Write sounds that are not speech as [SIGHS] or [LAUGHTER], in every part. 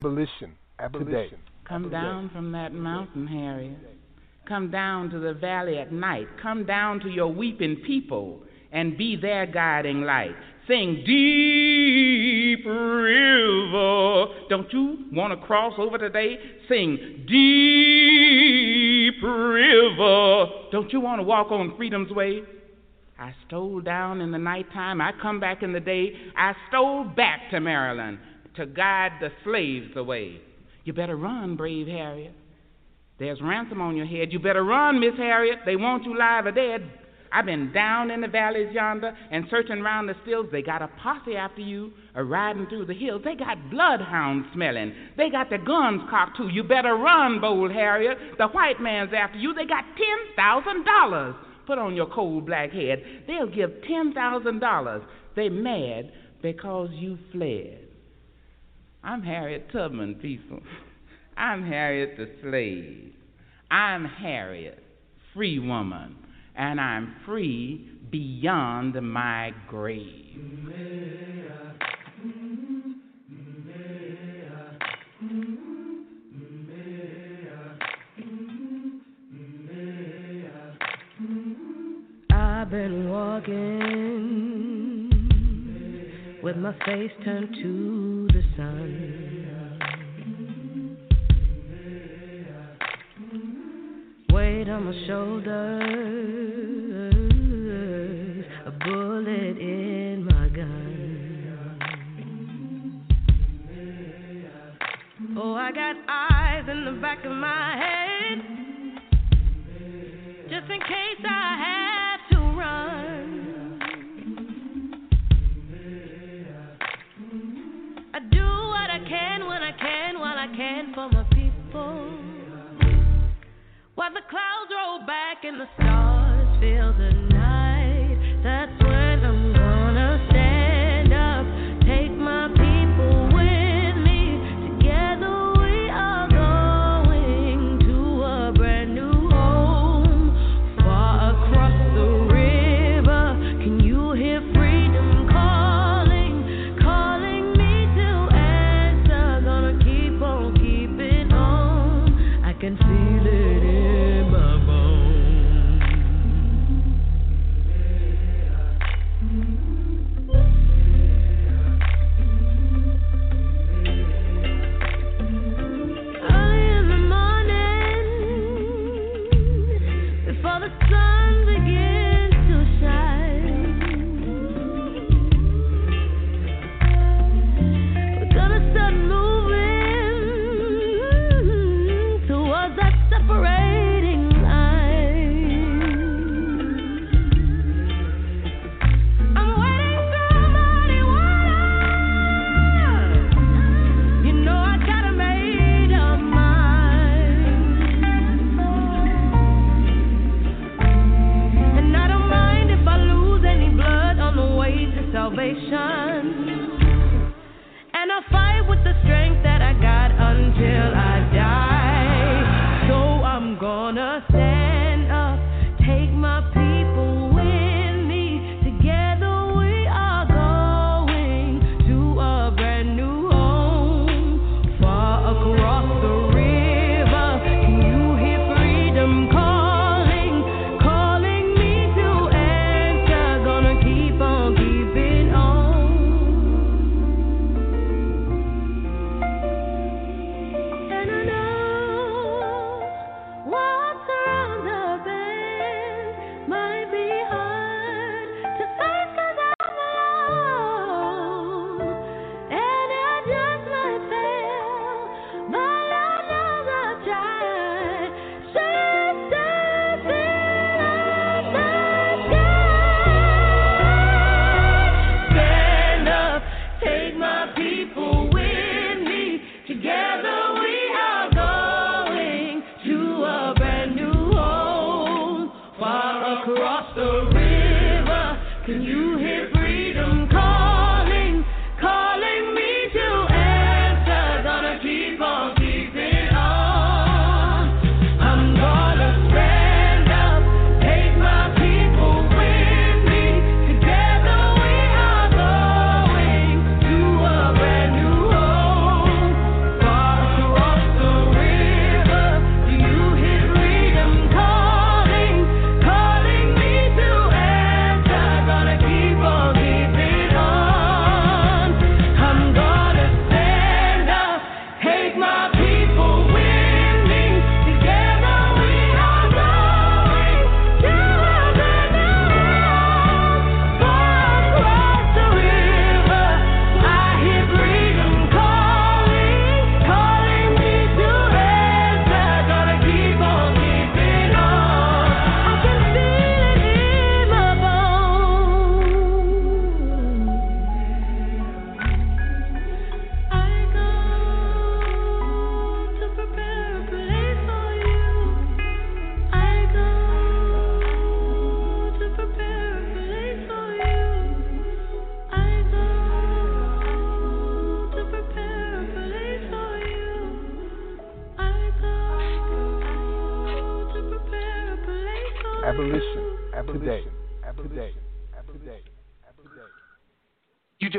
Abolition. Abolition. Come down from that mountain, Harriet. Come down to the valley at night. Come down to your weeping people and be their guiding light. Sing deep river. Don't you want to cross over today? Sing deep river. Don't you want to walk on freedom's way? I stole down in the nighttime. I come back in the day. I stole back to Maryland to guide the slaves away. You better run, brave Harriet. There's ransom on your head. You better run, Miss Harriet. They want you live or dead. I've been down in the valleys yonder and searching round the stills. They got a posse after you, a riding through the hills. They got bloodhounds smelling. They got their guns cocked too. You better run, bold Harriet. The white man's after you. They got ten thousand dollars put on your cold black head. They'll give ten thousand dollars. They mad because you fled. I'm Harriet Tubman, people. I'm Harriet the slave. I'm Harriet, free woman, and I'm free beyond my grave. I've been walking with my face turned to the sun. Weight on my shoulders, a bullet in my gun. Oh, I got eyes in the back of my head, just in case I have can, for my people. While the clouds roll back and the stars fill the night, that's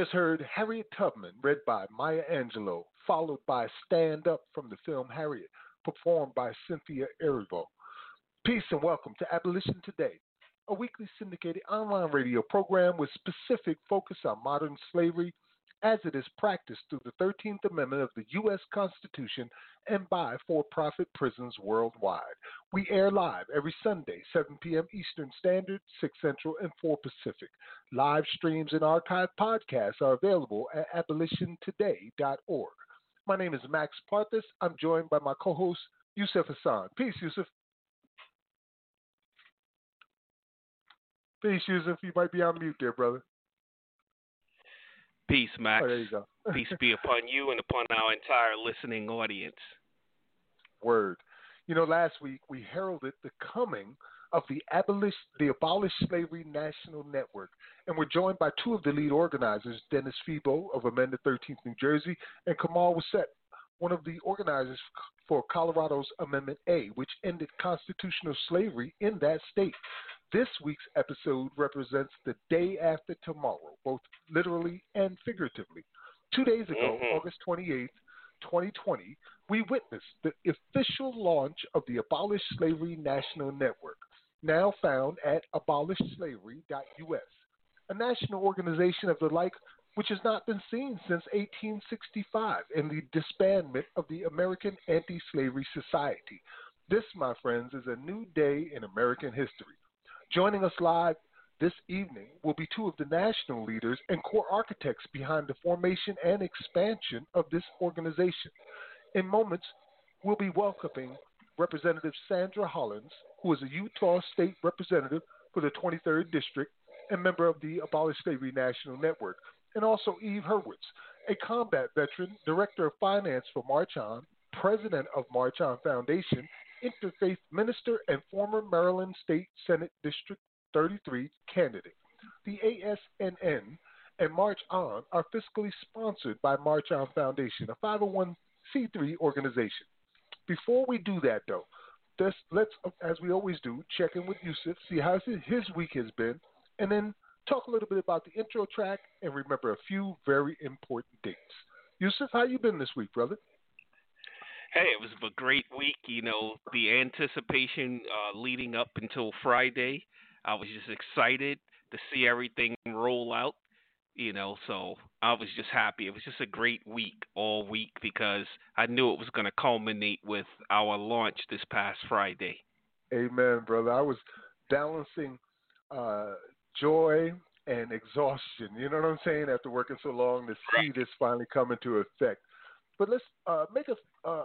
just heard Harriet Tubman, read by Maya Angelou, followed by Stand Up from the film Harriet, performed by Cynthia Erivo. Peace and welcome to Abolition Today, a weekly syndicated online radio program with specific focus on modern slavery as it is practiced through the 13th Amendment of the U.S. Constitution and by for profit prisons worldwide. We air live every Sunday, 7 p.m. Eastern Standard, 6 Central, and 4 Pacific. Live streams and archived podcasts are available at abolitiontoday.org. My name is Max Parthas. I'm joined by my co host, Yusuf Hassan. Peace, Yusuf. Peace, Yusuf. You might be on mute there, brother. Peace, Max. Oh, there you go. [LAUGHS] Peace be upon you and upon our entire listening audience. Word. You know, last week we heralded the coming of the Abolish the Abolish Slavery National Network, and we're joined by two of the lead organizers, Dennis Febo of Amendment 13th, New Jersey, and Kamal Waset, one of the organizers for Colorado's Amendment A, which ended constitutional slavery in that state. This week's episode represents the day after tomorrow, both literally and figuratively. Two days ago, mm-hmm. August 28th, 2020, we witnessed the official launch of the Abolish Slavery National Network, now found at abolishslavery.us, a national organization of the like which has not been seen since 1865 in the disbandment of the American Anti Slavery Society. This, my friends, is a new day in American history. Joining us live this evening will be two of the national leaders and core architects behind the formation and expansion of this organization. In moments, we'll be welcoming Representative Sandra Hollins, who is a Utah State Representative for the 23rd District and member of the Abolish Slavery National Network, and also Eve Hurwitz, a combat veteran, Director of Finance for March On, President of March On Foundation, interfaith minister and former Maryland State Senate District 33 candidate. The ASNN and March On are fiscally sponsored by March On Foundation, a 501c3 organization. Before we do that, though, let's, let's as we always do, check in with Yusuf, see how his week has been, and then talk a little bit about the intro track and remember a few very important dates. Yusuf, how you been this week, brother? Hey, it was a great week. You know, the anticipation uh, leading up until Friday, I was just excited to see everything roll out. You know, so I was just happy. It was just a great week all week because I knew it was going to culminate with our launch this past Friday. Amen, brother. I was balancing uh, joy and exhaustion. You know what I'm saying? After working so long to see this finally come into effect. But let's uh, make a uh,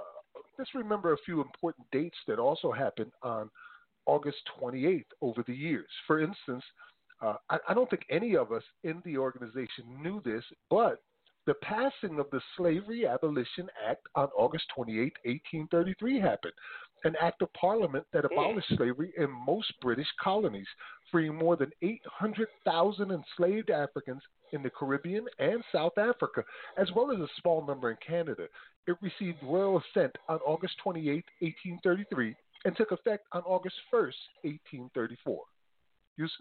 let's remember a few important dates that also happened on August 28th over the years. For instance, uh, I, I don't think any of us in the organization knew this, but the passing of the Slavery Abolition Act on August 28, 1833 happened, an act of parliament that abolished slavery in most British colonies, freeing more than 800,000 enslaved Africans in the Caribbean and South Africa, as well as a small number in Canada. It received royal assent on August 28, 1833, and took effect on August 1, 1834. Yusuf?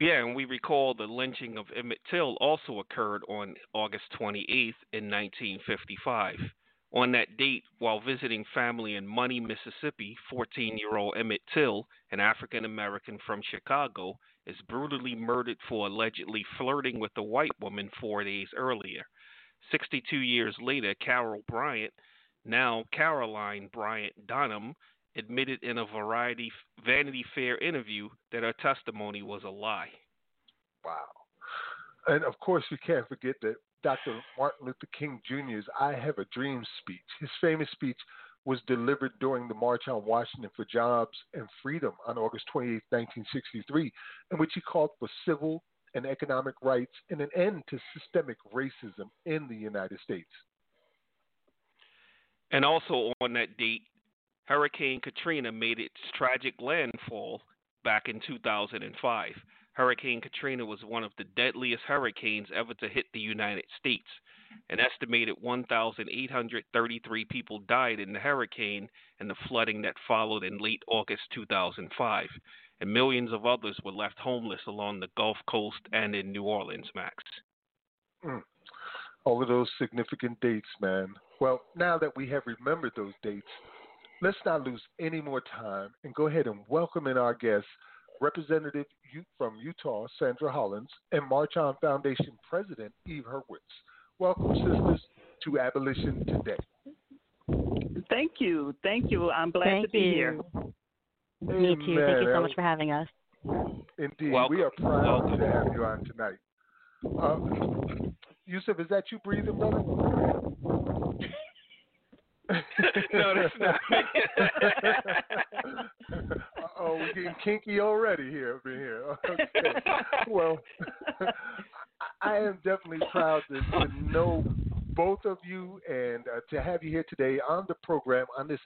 Yeah, and we recall the lynching of Emmett Till also occurred on August 28th in 1955. On that date, while visiting family in Money, Mississippi, 14 year old Emmett Till, an African American from Chicago, is brutally murdered for allegedly flirting with a white woman four days earlier. 62 years later, Carol Bryant, now Carolyn Bryant Donham, admitted in a variety Vanity Fair interview that her testimony was a lie. Wow. And of course, we can't forget that Dr. Martin Luther King Jr.'s I Have a Dream speech. His famous speech was delivered during the March on Washington for Jobs and Freedom on August 28, 1963, in which he called for civil and economic rights and an end to systemic racism in the United States. And also on that date, Hurricane Katrina made its tragic landfall back in 2005. Hurricane Katrina was one of the deadliest hurricanes ever to hit the United States. An estimated 1,833 people died in the hurricane and the flooding that followed in late August 2005, and millions of others were left homeless along the Gulf Coast and in New Orleans, Max. Hmm. All of those significant dates, man. Well, now that we have remembered those dates, let's not lose any more time and go ahead and welcome in our guests, Representative from Utah, Sandra Hollins, and March On Foundation President, Eve Hurwitz. Welcome, sisters, to Abolition Today. Thank you. Thank you. I'm glad Thank to be you. here. Me too. Thank you so much for having us. Indeed. Welcome. We are proud Welcome. to have you on tonight. Uh, Yusuf, is that you breathing, brother? [LAUGHS] No, that's not [LAUGHS] oh, we're getting kinky already here up in here. [LAUGHS] Okay. Well, I am definitely proud to, to know both of you and uh, to have you here today on the program on this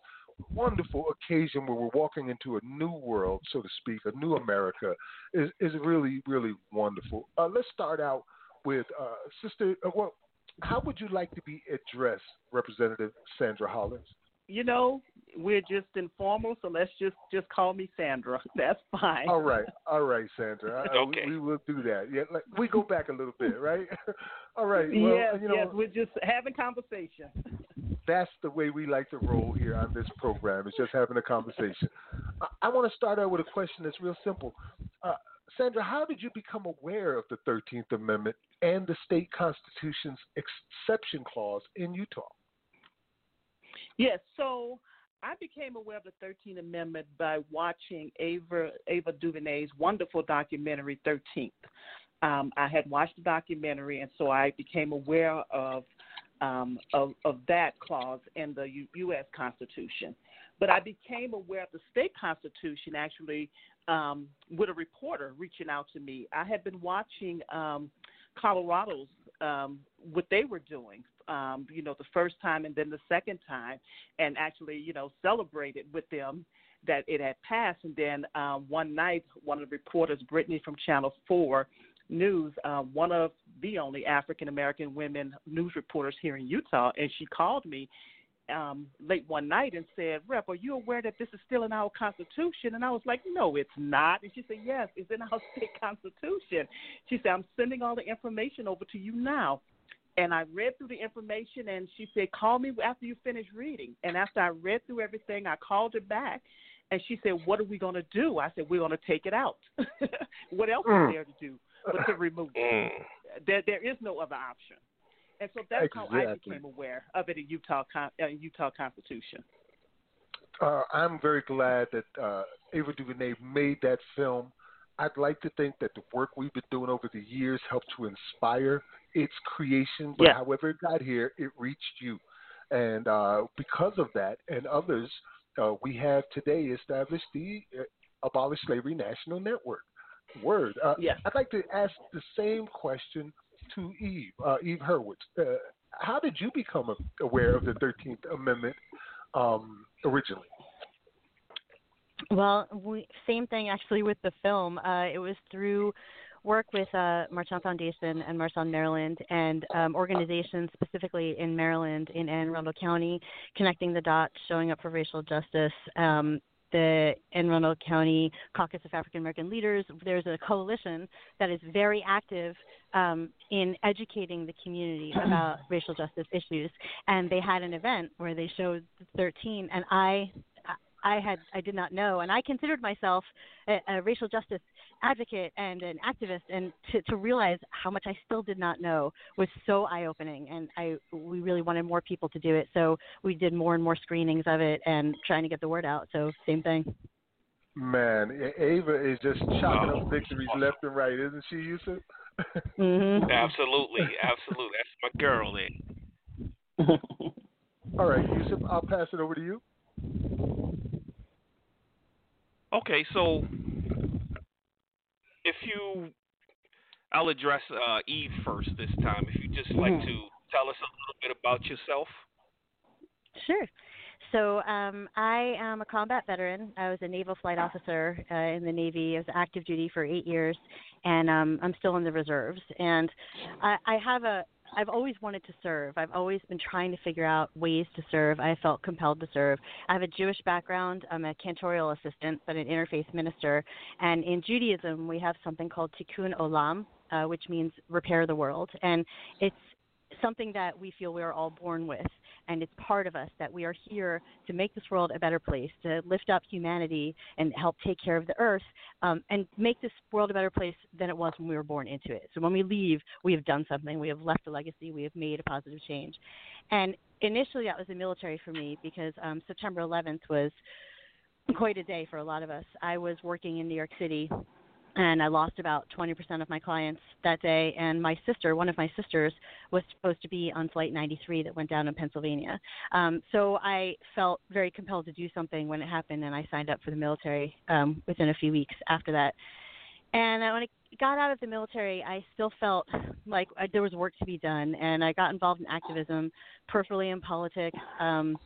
wonderful occasion where we're walking into a new world, so to speak, a new America is is really really wonderful. Uh, let's start out with uh, Sister. Uh, well, how would you like to be addressed, Representative Sandra Hollins? You know, we're just informal, so let's just just call me Sandra. [LAUGHS] That's fine. All right, all right, Sandra. I- Okay. we, we will do that. Yeah, like, we go back a little bit, right? [LAUGHS] all right. Well, yes, you know, yes, we're just having conversation. [LAUGHS] that's the way we like to roll here on this program. It's just having a conversation. I, I want to start out with a question that's real simple. Uh, Sandra, how did you become aware of the 13th Amendment and the state constitution's exception clause in Utah? Yes, so I became aware of the 13th Amendment by watching Ava Ava DuVernay's wonderful documentary 13th. Um, I had watched the documentary, and so I became aware of um, of, of that clause in the U- U.S. Constitution. But I became aware of the state constitution actually um, with a reporter reaching out to me. I had been watching um, Colorado's um, what they were doing. Um, you know, the first time and then the second time, and actually, you know, celebrated with them that it had passed. And then um, one night, one of the reporters, Brittany from Channel Four News, uh, one of the only African American women news reporters here in Utah, and she called me um, late one night and said, Rep, are you aware that this is still in our Constitution? And I was like, no, it's not. And she said, yes, it's in our [LAUGHS] state Constitution. She said, I'm sending all the information over to you now. And I read through the information, and she said, call me after you finish reading. And after I read through everything, I called her back. And she said, "What are we going to do?" I said, "We're going to take it out. [LAUGHS] what else Mm. is there to do but to remove it? Mm. There, there is no other option." And so that's how I became aware of it in Utah, uh, Utah Constitution. Uh, I'm very glad that uh, Ava DuVernay made that film. I'd like to think that the work we've been doing over the years helped to inspire its creation, but Yeah. however it got here, it reached you. And uh, because of that and others, uh, we have today established the uh, Abolish Slavery National Network. Word. Uh, Yeah. I'd like to ask the same question to Eve, uh, Eve Hurwitz. Uh, how did you become aware of the 13th Amendment um, originally? Well, we, same thing actually with the film. Uh, it was through work with uh, March On Foundation and March On Maryland and um, organizations specifically in Maryland in Anne Arundel County, connecting the dots, showing up for racial justice. Um, the Anne Arundel County Caucus of African American Leaders. There's a coalition that is very active um, in educating the community [CLEARS THROAT] about racial justice issues, and they had an event where they showed 13, and I I had I did not know, and I considered myself a, a racial justice advocate and an activist, and to, to realize how much I still did not know was so eye opening, and I we really wanted more people to do it, so we did more and more screenings of it and trying to get the word out. So same thing. Man, Ava is just chalking Wow. up victories left and right, isn't she, Yusuf? hmm [LAUGHS] Absolutely, absolutely. That's my girl there. [LAUGHS] All right, Yusuf, I'll pass it over to you. Okay, so if you, I'll address uh, Eve first this time. If you just like Mhm. to tell us a little bit about yourself. Sure. So um, I am a combat veteran. I was a naval flight officer uh, in the Navy. I was active duty for eight years, and um, I'm still in the reserves. And I, I have a I've always wanted to serve. I've always been trying to figure out ways to serve. I felt compelled to serve. I have a Jewish background. I'm a cantorial assistant, but an interfaith minister. And in Judaism, we have something called Tikkun Olam, uh, which means repair the world. And it's something that we feel we are all born with and it's part of us that we are here to make this world a better place, to lift up humanity and help take care of the earth, um, and make this world a better place than it was when we were born into it. So when we leave, we have done something, we have left a legacy, we have made a positive change. And initially, that was the military for me because um, September 11th was quite a day for a lot of us. I was working in New York City and I lost about 20% of my clients that day. And my sister, one of my sisters, was supposed to be on flight 93 that went down in Pennsylvania. Um, so I felt very compelled to do something when it happened, and I signed up for the military um, within a few weeks after that. And when I got out of the military, I still felt like I, there was work to be done, and I got involved in activism, peripherally in politics, um,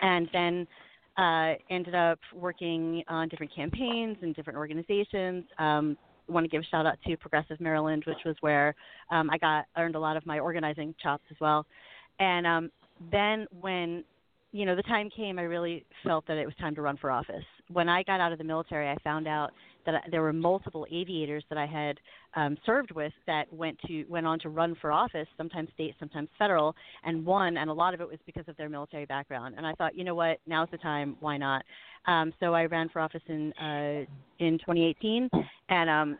and then uh, ended up working on different campaigns and different organizations. Um, want to give a shout out to Progressive Maryland, which was where um, I got earned a lot of my organizing chops as well. And um, then when you know the time came, I really felt that it was time to run for office. When I got out of the military, I found out that there were multiple aviators that I had um, served with that went to went on to run for office, sometimes state, sometimes federal, and won. And a lot of it was because of their military background. And I thought, you know what, now's the time. Why not? Um, so I ran for office in uh, in 2018, and um,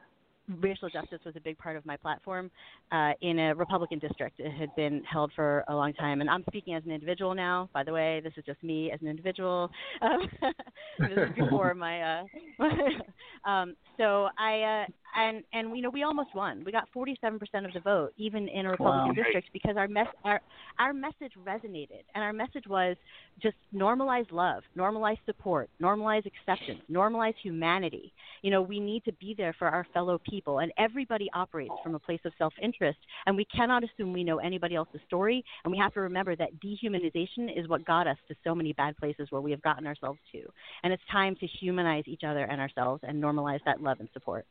racial justice was a big part of my platform uh, in a Republican district. It had been held for a long time, and I'm speaking as an individual now. By the way, this is just me as an individual. Um, [LAUGHS] this is before my. Uh, [LAUGHS] um, so I uh, and and you know we almost won. We got 47% of the vote, even in a Republican wow. district, because our mess our our message resonated, and our message was just normalize love, normalize support, normalize acceptance, normalize humanity. You know, we need to be there for our fellow people, and everybody operates from a place of self-interest, and we cannot assume we know anybody else's story, and we have to remember that dehumanization is what got us to so many bad places where we have gotten ourselves to, and it's time to humanize each other and ourselves and normalize that love and support.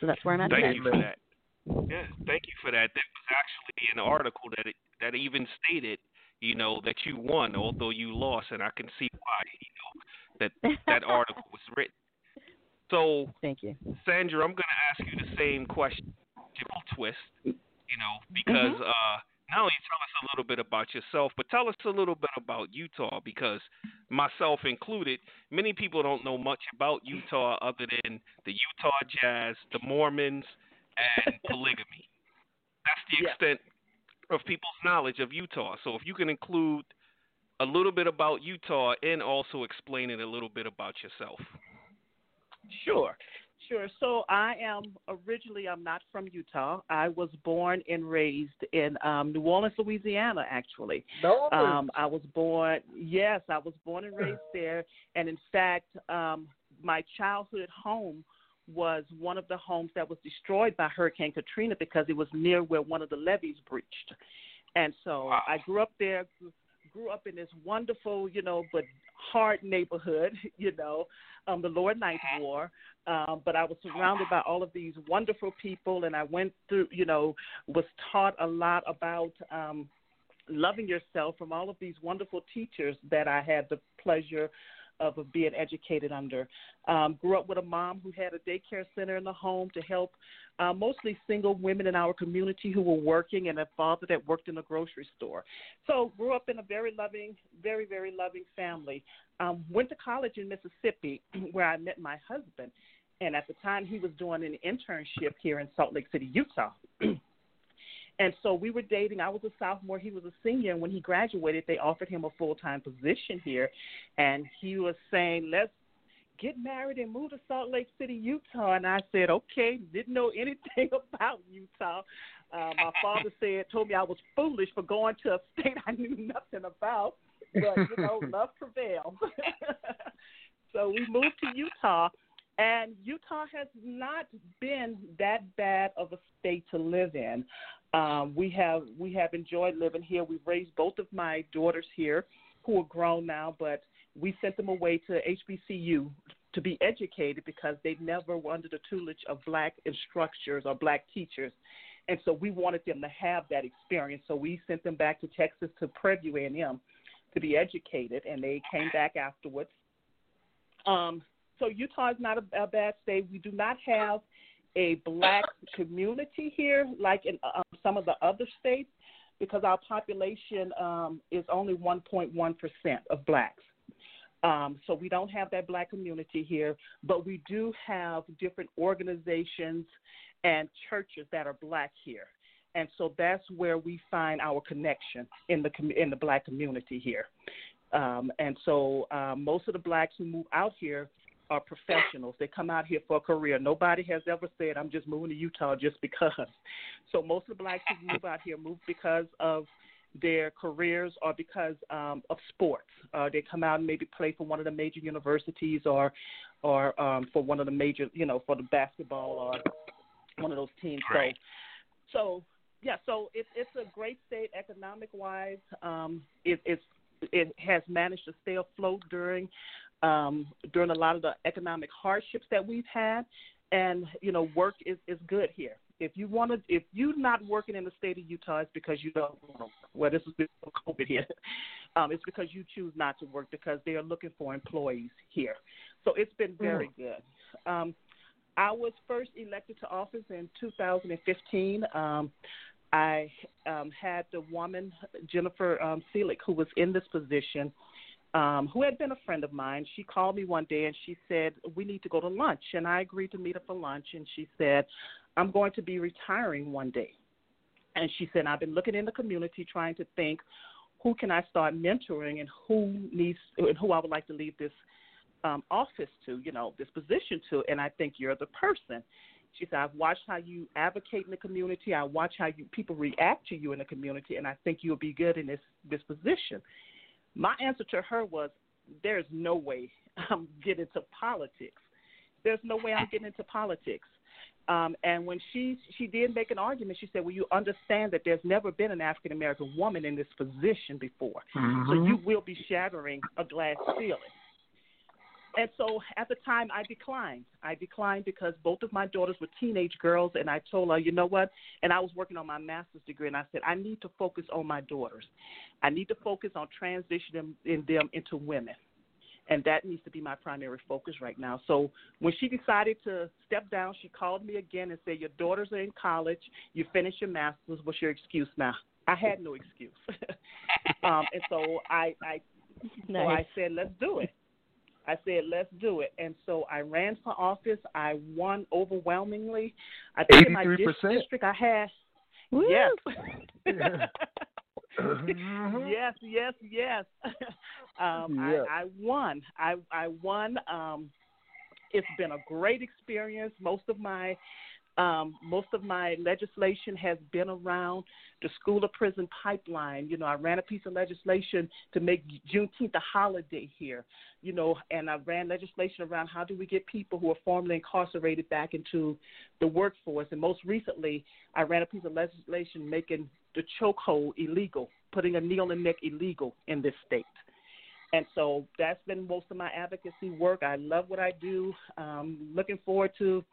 So that's where I'm at. Thank today. you for that. Yeah, thank you for that. That was actually an article that it, that even stated, you know, that you won, although you lost, and I can see why. You know, that that article was written. So, thank you, Sandra. I'm going to ask you the same question, twist. You know, because mm-hmm. uh, not only tell us a little bit about yourself, but tell us a little bit about Utah because myself included, many people don't know much about Utah other than the Utah Jazz, the Mormons, and [LAUGHS] polygamy. That's the extent yeah. of people's knowledge of Utah. So if you can include a little bit about Utah and also explain it a little bit about yourself. Sure. Sure. So I am originally I'm not from Utah. I was born and raised in um, New Orleans, Louisiana. Actually, no. Um, I was born. Yes, I was born and raised [LAUGHS] there. And in fact, um, my childhood home was one of the homes that was destroyed by Hurricane Katrina because it was near where one of the levees breached. And so wow. I grew up there, grew up in this wonderful, you know, but hard neighborhood, [LAUGHS] you know, um, the Lower Ninth Ward. Um, but I was surrounded by all of these wonderful people, and I went through, you know, was taught a lot about um, loving yourself from all of these wonderful teachers that I had the pleasure of being educated under. Um, grew up with a mom who had a daycare center in the home to help uh, mostly single women in our community who were working, and a father that worked in a grocery store. So grew up in a very loving, very very loving family. Um, went to college in Mississippi, [CLEARS THROAT] where I met my husband, and at the time he was doing an internship here in Salt Lake City, Utah. [CLEARS THROAT] And so we were dating. I was a sophomore, he was a senior. And when he graduated, they offered him a full time position here. And he was saying, let's get married and move to Salt Lake City, Utah. And I said, okay, didn't know [LAUGHS] anything about Utah. Uh, my father said, told me I was foolish for going to a state I knew nothing about. But, you know, [LAUGHS] love prevailed. [LAUGHS] so we moved to Utah. And Utah has not been that bad of a state to live in. Um, we have we have enjoyed living here. We've raised both of my daughters here, who are grown now, but we sent them away to HBCU to be educated because they never were under the tutelage of black instructors or black teachers. and so we wanted them to have that experience. So we sent them back to Texas to Prairie View A&M to be educated, and they came back afterwards. Um, so Utah is not a, a bad state. We do not have a black community here like in um, some of the other states because our population um, is only 1.1% of blacks. Um, so we don't have that black community here, but we do have different organizations and churches that are black here. And so that's where we find our connection in the in the black community here. Um, and so uh, most of the blacks who move out here are professionals. They come out here for a career. Nobody has ever said, "I'm just moving to Utah just because." So most of the blacks who move out here move because of their careers or because um, of sports. Uh, they come out and maybe play for one of the major universities or or um, for one of the major, you know, for the basketball or one of those teams. Right. So, so yeah, so it, it's a great state economic wise. Um, it, it's it has managed to stay afloat during um, during a lot of the economic hardships that we've had, and you know, work is is good here. If you want to, if you're not working in the state of Utah, it's because you don't. Well, this is before COVID here. [LAUGHS] Um, it's because you choose not to work because they are looking for employees here. So it's been very mm. good. Um, I was first elected to office in 2015. Um, I um, had the woman, Jennifer um, who was in this position, um, who had been a friend of mine. She called me one day and she said, We need to go to lunch. And I agreed to meet her for lunch. And she said, I'm going to be retiring one day. And she said, I've been looking in the community trying to think who can I start mentoring and who needs and who I would like to leave this um, office to, you know, this position to, and I think you're the person. She said, I've watched how you advocate in the community. I watch how you people react to you in the community, and I think you'll be good in this this position. My answer to her was, There's no way I'm getting into politics. There's no way I'm getting into politics. Um, and when she she did make an argument, she said, "Well, you understand that there's never been an African American woman in this position before, mm-hmm. so you will be shattering a glass ceiling." And so at the time, I declined. I declined because both of my daughters were teenage girls, and I told her, you know what? And I was working on my master's degree, and I said, I need to focus on my daughters. I need to focus on transitioning them into women. And that needs to be my primary focus right now. So when she decided to step down, she called me again and said, Your daughters are in college. You finished your master's. What's your excuse now? I had no excuse. [LAUGHS] um, and so I, I, nice. so I said, Let's do it. I said, let's do it. And so I ran for office. I won overwhelmingly. I think in my district I had, Woo! yes. mm-hmm. [LAUGHS] yes, yes, yes. [LAUGHS] um, yeah. I, I won. I, I won. Um, it's been a great experience. Most of my um, most of my legislation has been around the school to prison pipeline. You know, I ran a piece of legislation to make Juneteenth a holiday here. You know, and I ran legislation around how do we get people who are formerly incarcerated back into the workforce. And most recently, I ran a piece of legislation making the chokehold illegal, putting a knee on the neck illegal in this state. And so that's been most of my advocacy work. I love what I do. Um, looking forward to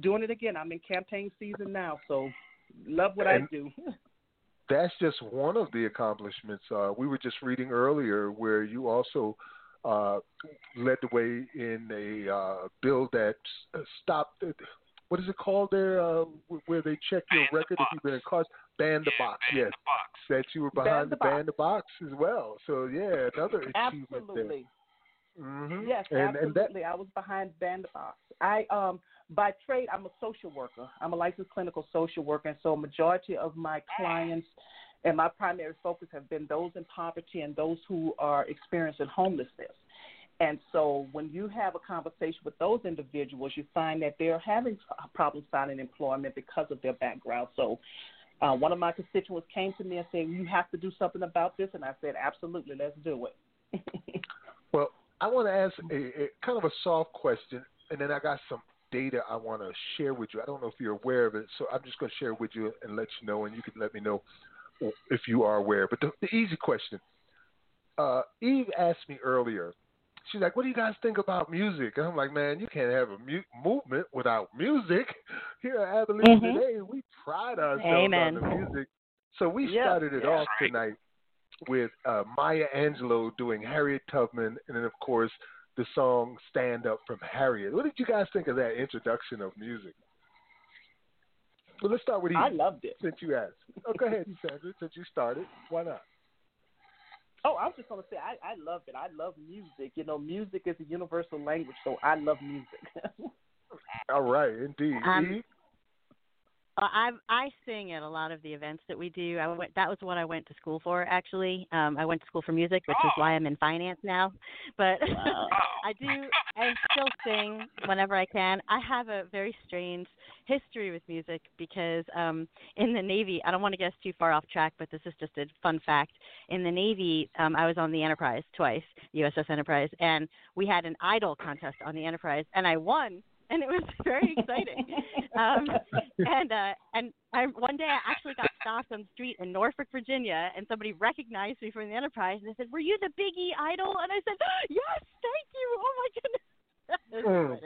doing it again. I'm in campaign season now, so love what and I do. [LAUGHS] that's just one of the accomplishments. Uh, we were just reading earlier where you also uh, led the way in a uh, bill that stopped. What is it called there? Uh, where they check your ban record if you've been in cars? Ban the yeah, box. ban yes, the box. that you were behind ban the, the ban the box as well. So yeah, another achievement Absolutely. there. Mm-hmm. Yes, and, absolutely. And that, I was behind ban the box. I um by trade, I'm a social worker. I'm a licensed clinical social worker, and so a majority of my clients and my primary focus have been those in poverty and those who are experiencing homelessness. And so when you have a conversation with those individuals, you find that they're having problems finding employment because of their background. So uh, one of my constituents came to me and said, "You have to do something about this," and I said, "Absolutely, let's do it." [LAUGHS] well, I want to ask a, a kind of a soft question, and then I got some data I want to share with you. I don't know if you're aware of it, so I'm just going to share it with you and let you know, and you can let me know if you are aware. But the, the easy question uh, Eve asked me earlier she's like, "What do you guys think about music?" And I'm like, "Man, you can't have a mu- movement without music." [LAUGHS] Here at Abolition Mhm. today, we pride ourselves Amen. on the music. So we Yeah. started it Yeah. off tonight with uh, Maya Angelou doing Harriet Tubman, and then of course the song "Stand Up" from Harriet. What did you guys think of that introduction of music? Well, let's start with you. I loved it. Since you asked, oh, go ahead, Sandra. Since you started, why not? Oh, I was just gonna say I, I love it. I love music. You know, music is a universal language, so I love music. [LAUGHS] All right, indeed. Um, Eve? I I sing at a lot of the events that we do. I went. That was what I went to school for. Actually, um, I went to school for music, which is why I'm in finance now. But [LAUGHS] I do. I still sing whenever I can. I have a very strange history with music because um, in the Navy, I don't want to get too far off track, but this is just a fun fact. In the Navy, um, I was on the Enterprise twice, USS Enterprise, and we had an idol contest on the Enterprise, and I won and it was [LAUGHS] very exciting. um, and uh, and I, one day I actually got stopped on the street in Norfolk, Virginia, and somebody recognized me from the Enterprise, and they said, "Were you the Biggie Idol?" And I said, [GASPS] "Yes, thank you. Oh my goodness." [LAUGHS] Mm.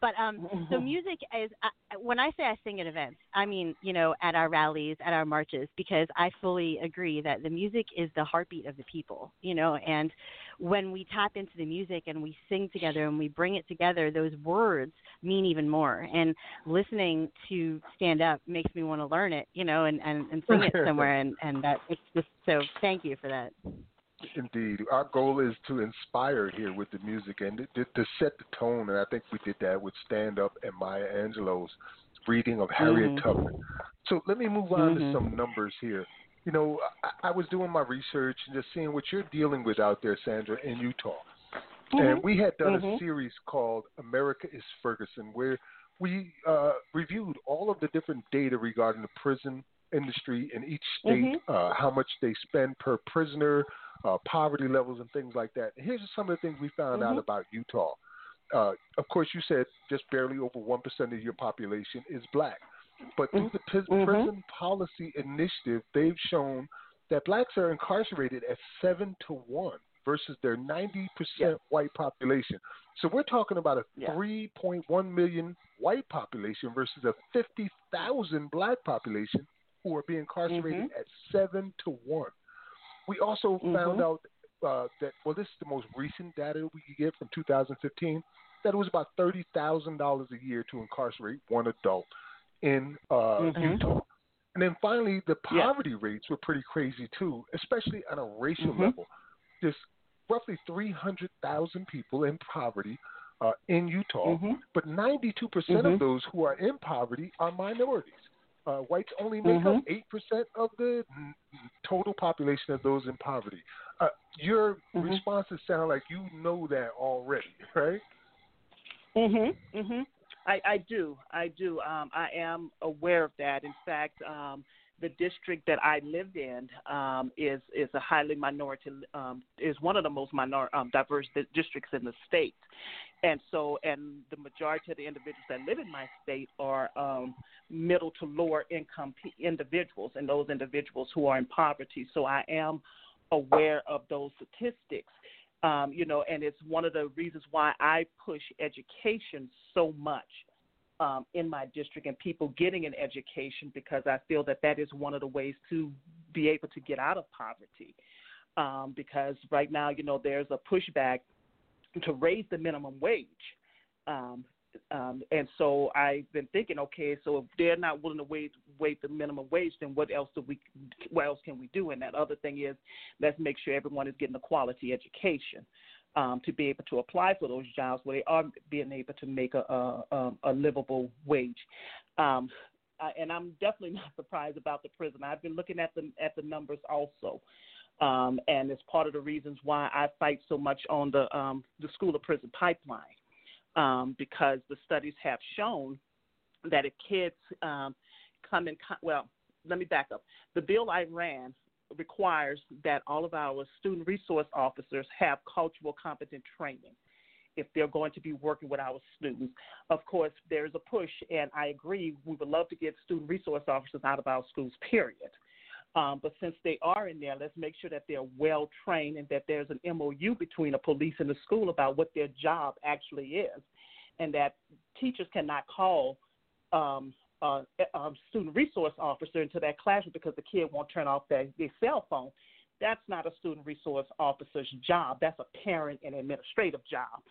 But um, so [LAUGHS] music is uh, when I say I sing at events, I mean you know at our rallies, at our marches, because I fully agree that the music is the heartbeat of the people, you know, and when we tap into the music and we sing together and we bring it together, those words mean even more. And listening to stand up makes me want to learn it, you know, and and, and sing it [LAUGHS] somewhere. And and that it's just so. Thank you for that. Indeed. Our goal is to inspire here with the music and to, to set the tone. And I think we did that with Stand Up and Maya Angelou's reading of Harriet Mhm. Tubman. So let me move on Mhm. to some numbers here. You know, I, I was doing my research and just seeing what you're dealing with out there, Sandra, in Utah. And we had done a Mhm. series called America is Ferguson, where we uh, reviewed all of the different data regarding the prison industry in each state, uh, how much they spend per prisoner, uh, poverty levels, and things like that. And here's some of the things we found out Mhm. about Utah. Uh, of course, you said just barely over 1% of your population is black. But through the Mhm. Prison Policy Initiative, they've shown that blacks are incarcerated at 7 to 1 versus their 90% white population. So we're talking about a Yeah. 3.1 million white population versus a 50,000 black population who are being incarcerated Mhm. at 7 to 1. We also found Mhm. out uh, that, well, this is the most recent data we could get from 2015, that it was about $30,000 a year to incarcerate one adult in uh, Mhm. Utah. And then finally, the Yeah. poverty rates were pretty crazy too, especially on a racial Mhm. level. There's roughly 300,000 people in poverty uh, in Utah, Mhm. but 92% of Mhm. those who are in poverty are minorities. Uh, whites only make up Mhm. 8% of the total population of those in poverty. Uh, your Mhm. responses sound like you know that already, [LAUGHS] right? Mhm. Mhm. I I do. I do. Um, I am aware of that. In fact, um, the district that I lived in um, is is a highly minority um, is one of the most minor um, diverse di- districts in the state, and so and the majority of the individuals that live in my state are um, middle to lower income p- individuals, and those individuals who are in poverty. So I am aware of those statistics um, you know, and it's one of the reasons why I push education so much um, in my district and people getting an education because I feel that that is one of the ways to be able to get out of poverty. Um, because right now, you know, there's a pushback to raise the minimum wage. Um, um, and so I've been thinking, okay, so if they're not willing to wait wait the minimum wage, then what else do we what else can we do? And that other thing is let's make sure everyone is getting a quality education um, to be able to apply for those jobs where they are being able to make a a, a, a livable wage. Um, and I'm definitely [LAUGHS] not surprised about the prison. I've been looking at the at the numbers also. Um, and it's part of the reasons why I fight so much on the um, the school of prison pipeline um, because the studies have shown that if kids um, come in, well, let me back up. The bill I ran requires that all of our student resource officers have cultural competent training if they're going to be working with our students. Of course, there's a push, and I agree, we would love to get student resource officers out of our schools, period. Um, but since they are in there, let's make sure that they're well trained and that there's an MOU between the police and the school about what their job actually is, and that teachers cannot call um, uh, um, student resource officer into that classroom because the kid won't turn off their, their cell phone. That's not a student resource officer's job. That's a parent and administrative job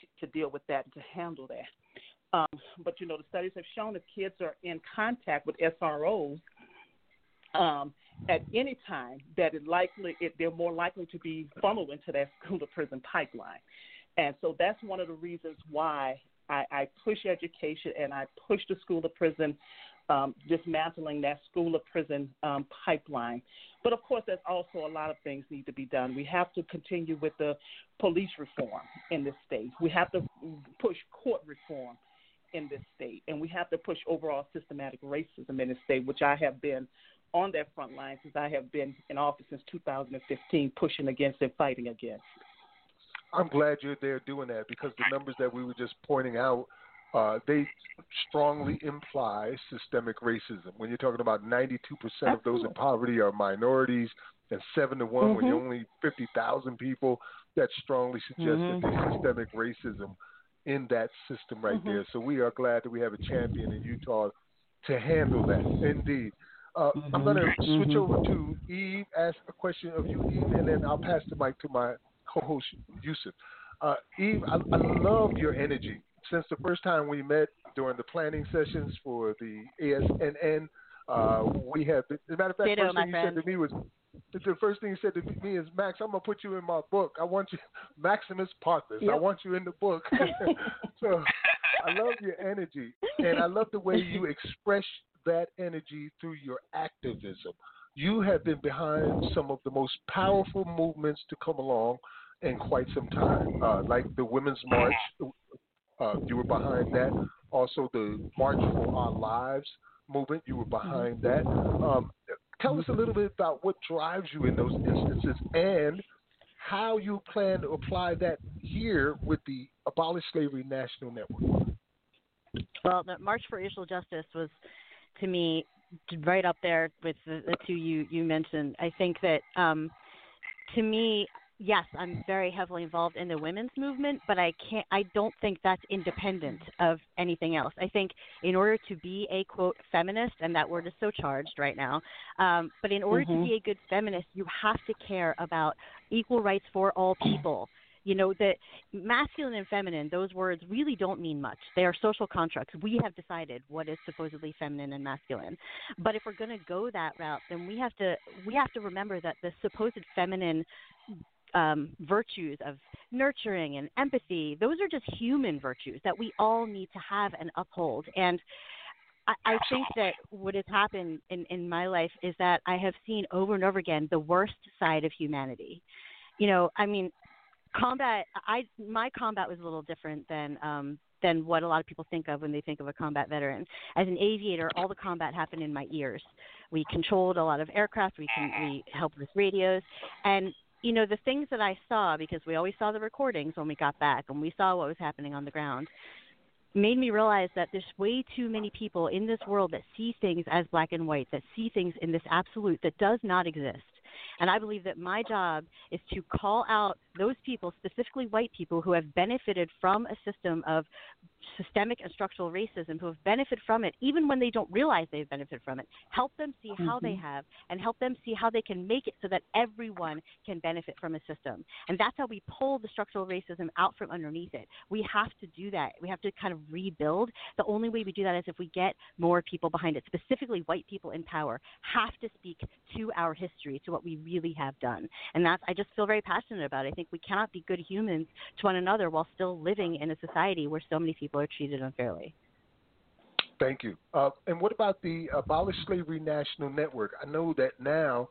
to, to deal with that and to handle that. Um, but you know, the studies have shown if kids are in contact with SROs um, at any time, that it likely it, they're more likely to be funneled into that [LAUGHS] school to prison pipeline. And so that's one of the reasons why I, I push education and I push the school to prison, um, dismantling that school to prison um, pipeline. But of course, there's also a lot of things need to be done. We have to continue with the police reform in this state. We have to push court reform in this state, and we have to push overall systematic racism in this state, which I have been on that front line since I have been in office since 2015, pushing against and fighting against. I'm glad you're there doing that because the numbers that we were just pointing out, uh, they strongly imply systemic racism. When you're talking about 92% of those in poverty are minorities, and seven to one mm-hmm. when you're only 50,000 people, that strongly suggests mm-hmm. that there's systemic racism in that system right mm-hmm. there. So we are glad that we have a champion in Utah to handle that. Indeed. Uh, I'm going to switch mm-hmm. over to Eve, ask a question of you, Eve, and then I'll pass the mic to my co-host Yusuf. Uh, Eve, I, I love your energy. Since the first time we met during the planning sessions for the ASNN, uh, we have. As a matter of fact, Ditto, first thing you friend. said to me was, the first thing you said to me is, Max, I'm gonna put you in my book. I want you, [LAUGHS] Maximus Parthas. Yep. I want you in the book. [LAUGHS] so, I love your energy, and I love the way you [LAUGHS] express that energy through your activism you have been behind some of the most powerful movements to come along in quite some time, uh, like the Women's March. Uh, you were behind that. Also, the March for Our Lives movement. You were behind that. Um, tell us a little bit about what drives you in those instances and how you plan to apply that here with the Abolish Slavery National Network. Well, the March for Racial Justice was, to me, right up there with the, the two you you mentioned. I think that um, to me, yes, I'm very heavily involved in the women's movement, but I can't. I don't think that's independent of anything else. I think in order to be a quote feminist, and that word is so charged right now, um, but in order Mm-hmm. to be a good feminist, you have to care about equal rights for all people. You know that masculine and feminine; those words really don't mean much. They are social constructs. We have decided what is supposedly feminine and masculine. But if we're going to go that route, then we have to we have to remember that the supposed feminine um, virtues of nurturing and empathy, those are just human virtues that we all need to have and uphold. And I, I think that what has happened in, in my life is that I have seen over and over again the worst side of humanity. You know, I mean, combat. I my combat was a little different than um, than what a lot of people think of when they think of a combat veteran. As an aviator, all the combat happened in my ears. We controlled a lot of aircraft. We can we helped with radios, and you know the things that I saw because we always saw the recordings when we got back and we saw what was happening on the ground made me realize that there's way too many people in this world that see things as black and white, that see things in this absolute that does not exist. And I believe that my job is to call out those people, specifically white people, who have benefited from a system of systemic and structural racism, who have benefited from it, even when they don't realize they've benefited from it. Help them see how they mm-hmm. have, and help them see how they can make it so that everyone can benefit from a system. And that's how we pull the structural racism out from underneath it. We have to do that. We have to kind of rebuild. The only way we do that is if we get more people behind it, specifically white people in power, have to speak to our history, to what we really have done. And that's I just feel very passionate about it. I think we cannot be good humans to one another while still living in a society where so many people are treated unfairly. Thank you. Uh, and what about the Abolish Slavery National Network? I know that now.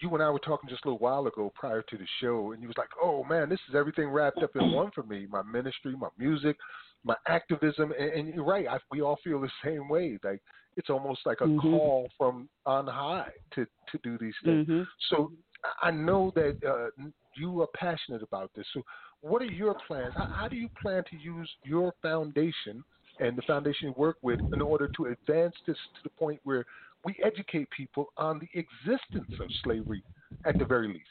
You and I were talking just a little while ago prior to the show, and you was like, "Oh man, this is everything wrapped up in one for me: my ministry, my music, my activism." And, and you're right. I, we all feel the same way. Like it's almost like a Mhm. call from on high to to do these things. Mm-hmm. So I know that uh, you are passionate about this. So what are your plans? How, how do you plan to use your foundation and the foundation you work with in order to advance this to the point where we educate people on the existence of slavery at the very least.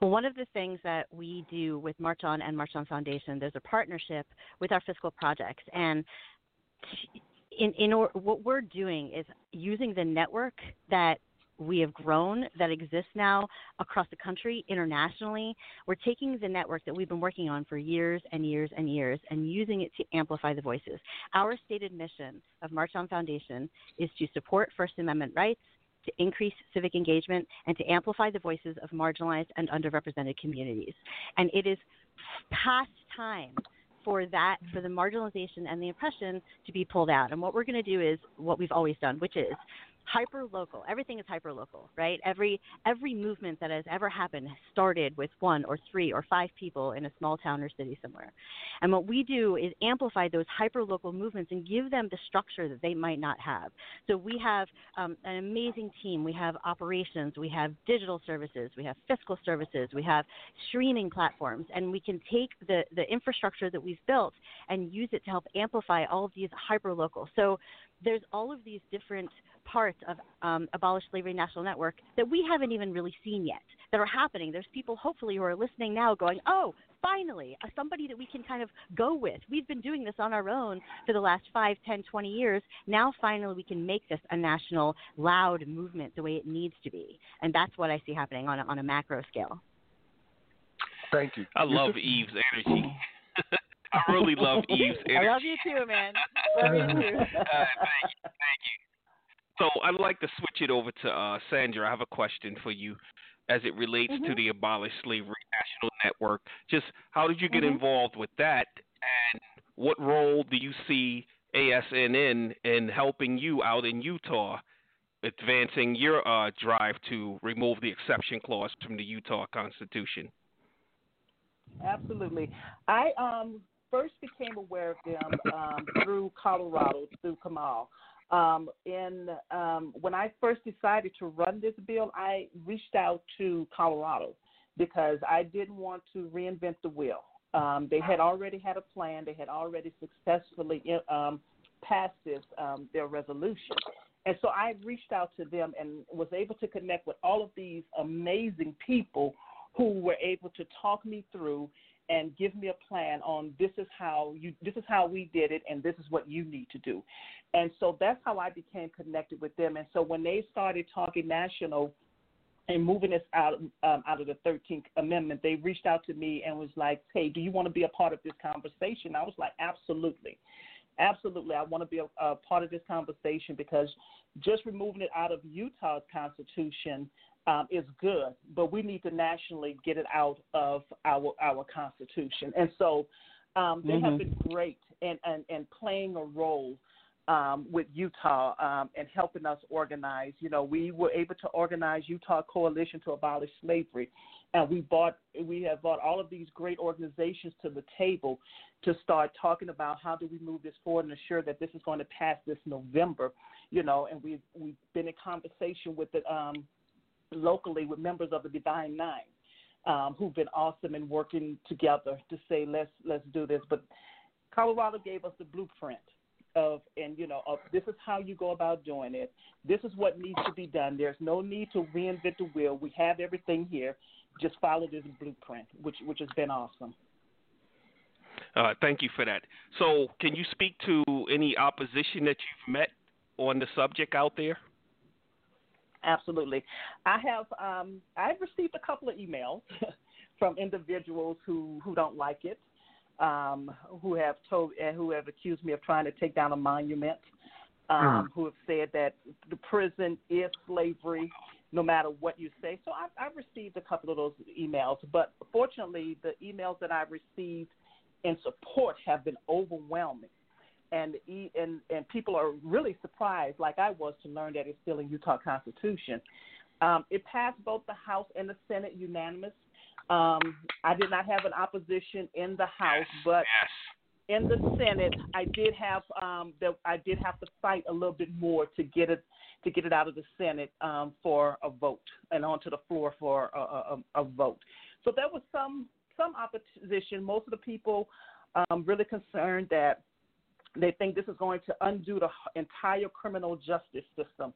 Well, one of the things that we do with March On and March On Foundation, there's a partnership with our fiscal projects, and in in or, what we're doing is using the network that we have grown that exists now across the country internationally. We're taking the network that we've been working on for years and years and years and using it to amplify the voices. Our stated mission of March On Foundation is to support First Amendment rights, to increase civic engagement, and to amplify the voices of marginalized and underrepresented communities. And it is past time for that, for the marginalization and the oppression to be pulled out. And what we're going to do is what we've always done, which is hyper local. Everything is hyper local, right? Every every movement that has ever happened started with one or three or five people in a small town or city somewhere. And what we do is amplify those hyper local movements and give them the structure that they might not have. So we have um, an amazing team. We have operations, we have digital services, we have fiscal services, we have streaming platforms, and we can take the the infrastructure that we've built and use it to help amplify all of these hyper local. So there's all of these different parts of um, Abolish Slavery National Network that we haven't even really seen yet that are happening. There's people hopefully who are listening now going, oh, finally, uh, somebody that we can kind of go with. We've been doing this on our own for the last 5, 10, 20 years. Now finally we can make this a national loud movement the way it needs to be. And that's what I see happening on a, on a macro scale. Thank you. I love Eve's energy. [LAUGHS] I really love Eve's energy. I love you too, man. Love you too. [LAUGHS] uh, thank you. Thank you. So I'd like to switch it over to uh, Sandra. I have a question for you as it relates mm-hmm. to the Abolish Slavery National Network. Just how did you get mm-hmm. involved with that, and what role do you see ASNN in helping you out in Utah, advancing your uh, drive to remove the exception clause from the Utah Constitution? Absolutely. I um, first became aware of them um, through Colorado, through Kamal. Um, in um, when I first decided to run this bill, I reached out to Colorado because I didn't want to reinvent the wheel. Um, they had already had a plan. They had already successfully um, passed this um, their resolution, and so I reached out to them and was able to connect with all of these amazing people who were able to talk me through and give me a plan on this is how you this is how we did it and this is what you need to do. And so that's how i became connected with them. And so when they started talking national and moving us out um, out of the 13th amendment they reached out to me and was like hey do you want to be a part of this conversation? I was like absolutely absolutely i want to be a, a part of this conversation because just removing it out of utah's constitution um, is good, but we need to nationally get it out of our our constitution. And so um, they mm-hmm. have been great and, and, and playing a role um, with Utah um, and helping us organize. You know, we were able to organize Utah Coalition to Abolish Slavery, and we bought we have brought all of these great organizations to the table to start talking about how do we move this forward and assure that this is going to pass this November. You know, and we've we've been in conversation with the um, locally with members of the Divine Nine um, who've been awesome in working together to say let's let's do this. But Colorado gave us the blueprint of and you know of this is how you go about doing it. This is what needs to be done. There's no need to reinvent the wheel. We have everything here. Just follow this blueprint, which which has been awesome. Uh, thank you for that. So, can you speak to any opposition that you've met on the subject out there? Absolutely. I have um, I've received a couple of emails [LAUGHS] from individuals who, who don't like it, um, who have told and who have accused me of trying to take down a monument, um, mm. who have said that the prison is slavery, no matter what you say. So I've, I've received a couple of those emails, but fortunately, the emails that I've received in support have been overwhelming and and and people are really surprised, like I was, to learn that it's still in Utah Constitution. Um, it passed both the House and the Senate unanimous. Um, I did not have an opposition in the House, but in the Senate, I did have um, the, I did have to fight a little bit more to get it to get it out of the Senate um, for a vote and onto the floor for a, a, a vote. So there was some some opposition. Most of the people um, really concerned that They think this is going to undo the entire criminal justice system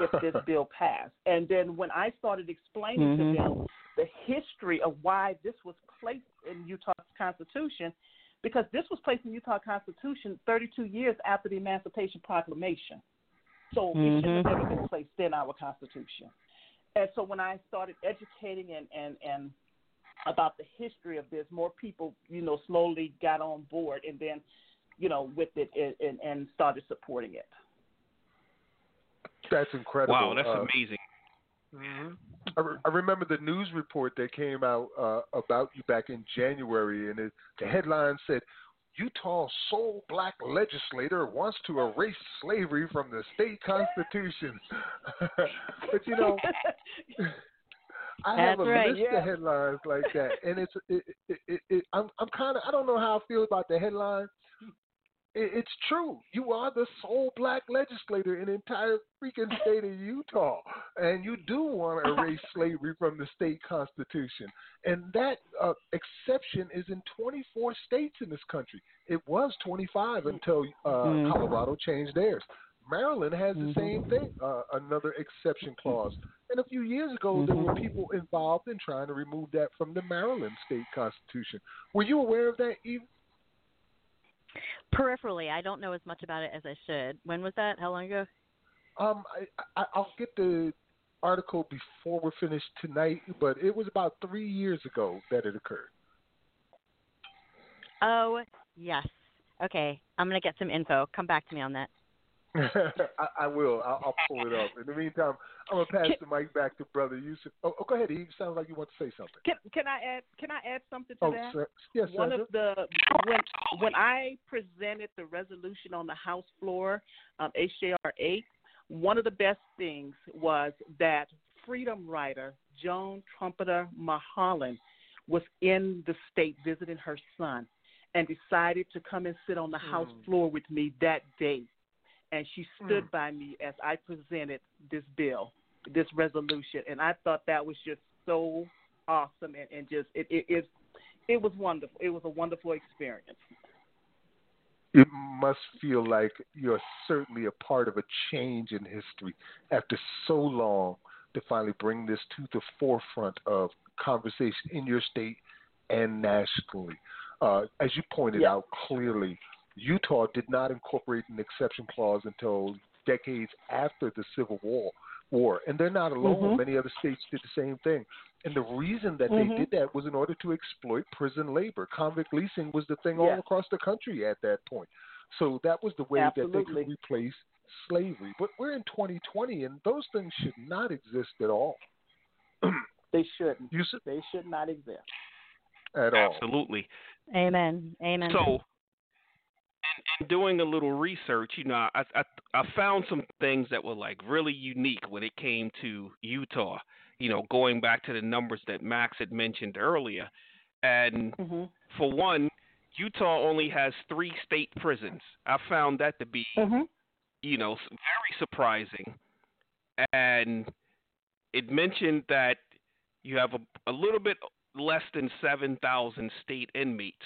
if this [LAUGHS] bill passed. And then when I started explaining Mhm. to them the history of why this was placed in Utah's Constitution, because this was placed in Utah Constitution 32 years after the Emancipation Proclamation. So it should have Mhm. never been placed in our Constitution. And so when I started educating and, and, and about the history of this, more people, you know, slowly got on board and then, you know, with it and, and, and started supporting it. That's incredible. Wow, that's Uh, amazing. mhm. I, re- I remember the news report that came out uh, about you back in January, and it, the headline said, "Utah's sole black legislator wants to erase slavery from the state constitution." [LAUGHS] but you know, I have a right, list yeah. of headlines like that, and it's it, it, it, it, I'm I'm kind of I don't know how I feel about the headline. It, it's true. You are the sole black legislator in the entire freaking state of Utah, and you do want to erase [LAUGHS] slavery from the state constitution. And that uh, exception is in 24 states in this country. It was 25 until uh, Mhm. Colorado changed theirs. Maryland has the Mhm. same thing, uh, another exception clause. And a few years ago, there were Mhm. people involved in trying to remove that from the Maryland state constitution. Were you aware of that, Eve? Peripherally, I don't know as much about it as I should. When was that? How long ago? Um, I, I, I'll get the article before we're finished tonight, but it was about three years ago that it occurred. Oh, yes. Okay, I'm gonna get some info. Come back to me on that. [LAUGHS] I, I will. I'll, I'll pull it up. In the meantime, I'm gonna pass the mic back to Brother Yusuf. Oh, oh, go ahead, Eve. Sounds like you want to say something. Can, can I add? Can I add something to Oh, that? sir. yes, one Sandra. of the when when I presented the resolution on the House floor, um, HJR eight, one of the best things was that freedom writer Joan Trumpauer Mulholland was in the state visiting her son, and decided to come and sit on the House Mm. floor with me that day, and she stood Mm. by me as I presented this bill, this resolution, and I thought that was just so awesome and, and just it, it it it was wonderful. It was a wonderful experience. it must feel like you're certainly a part of a change in history after so long to finally bring this to the forefront of conversation in your state and nationally. Uh, as you pointed Yeah. out clearly, Utah did not incorporate an exception clause until decades after the Civil War. War, and they're not alone. Mhm. Many other states did the same thing. And the reason that Mhm. they did that was in order to exploit prison labor. Convict leasing was the thing all across the country at that point. So that was the way that they could replace slavery. But we're in 2020, and those things should not exist at all. [CLEARS THROAT] They shouldn't. you should, They should not exist. at all. Absolutely. Amen. Amen. So, in, in doing a little research, you know, I, I I found some things that were like really unique when it came to Utah. You know, going back to the numbers that Max had mentioned earlier, and Mm-hmm. for one, Utah only has three state prisons. I found that to be, Mm-hmm. you know, very surprising. And it mentioned that you have a, a little bit less than 7,000 state inmates.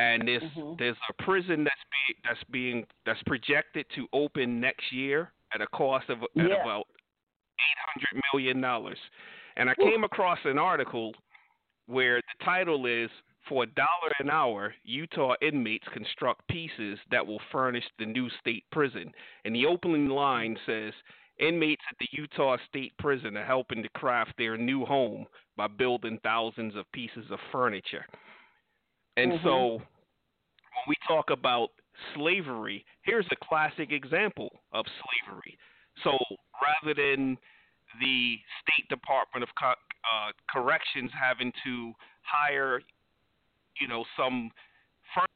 And there's Mhm. there's a prison that's be, that's being that's projected to open next year at a cost of at Yeah. about 800 million dollars. And I came across an article where the title is for a dollar an hour, Utah inmates construct pieces that will furnish the new state prison. And the opening line says inmates at the Utah State Prison are helping to craft their new home by building thousands of pieces of furniture. And Mhm. so when we talk about slavery, here's a classic example of slavery. So rather than the State Department of Co- uh, Corrections having to hire, you know, some firm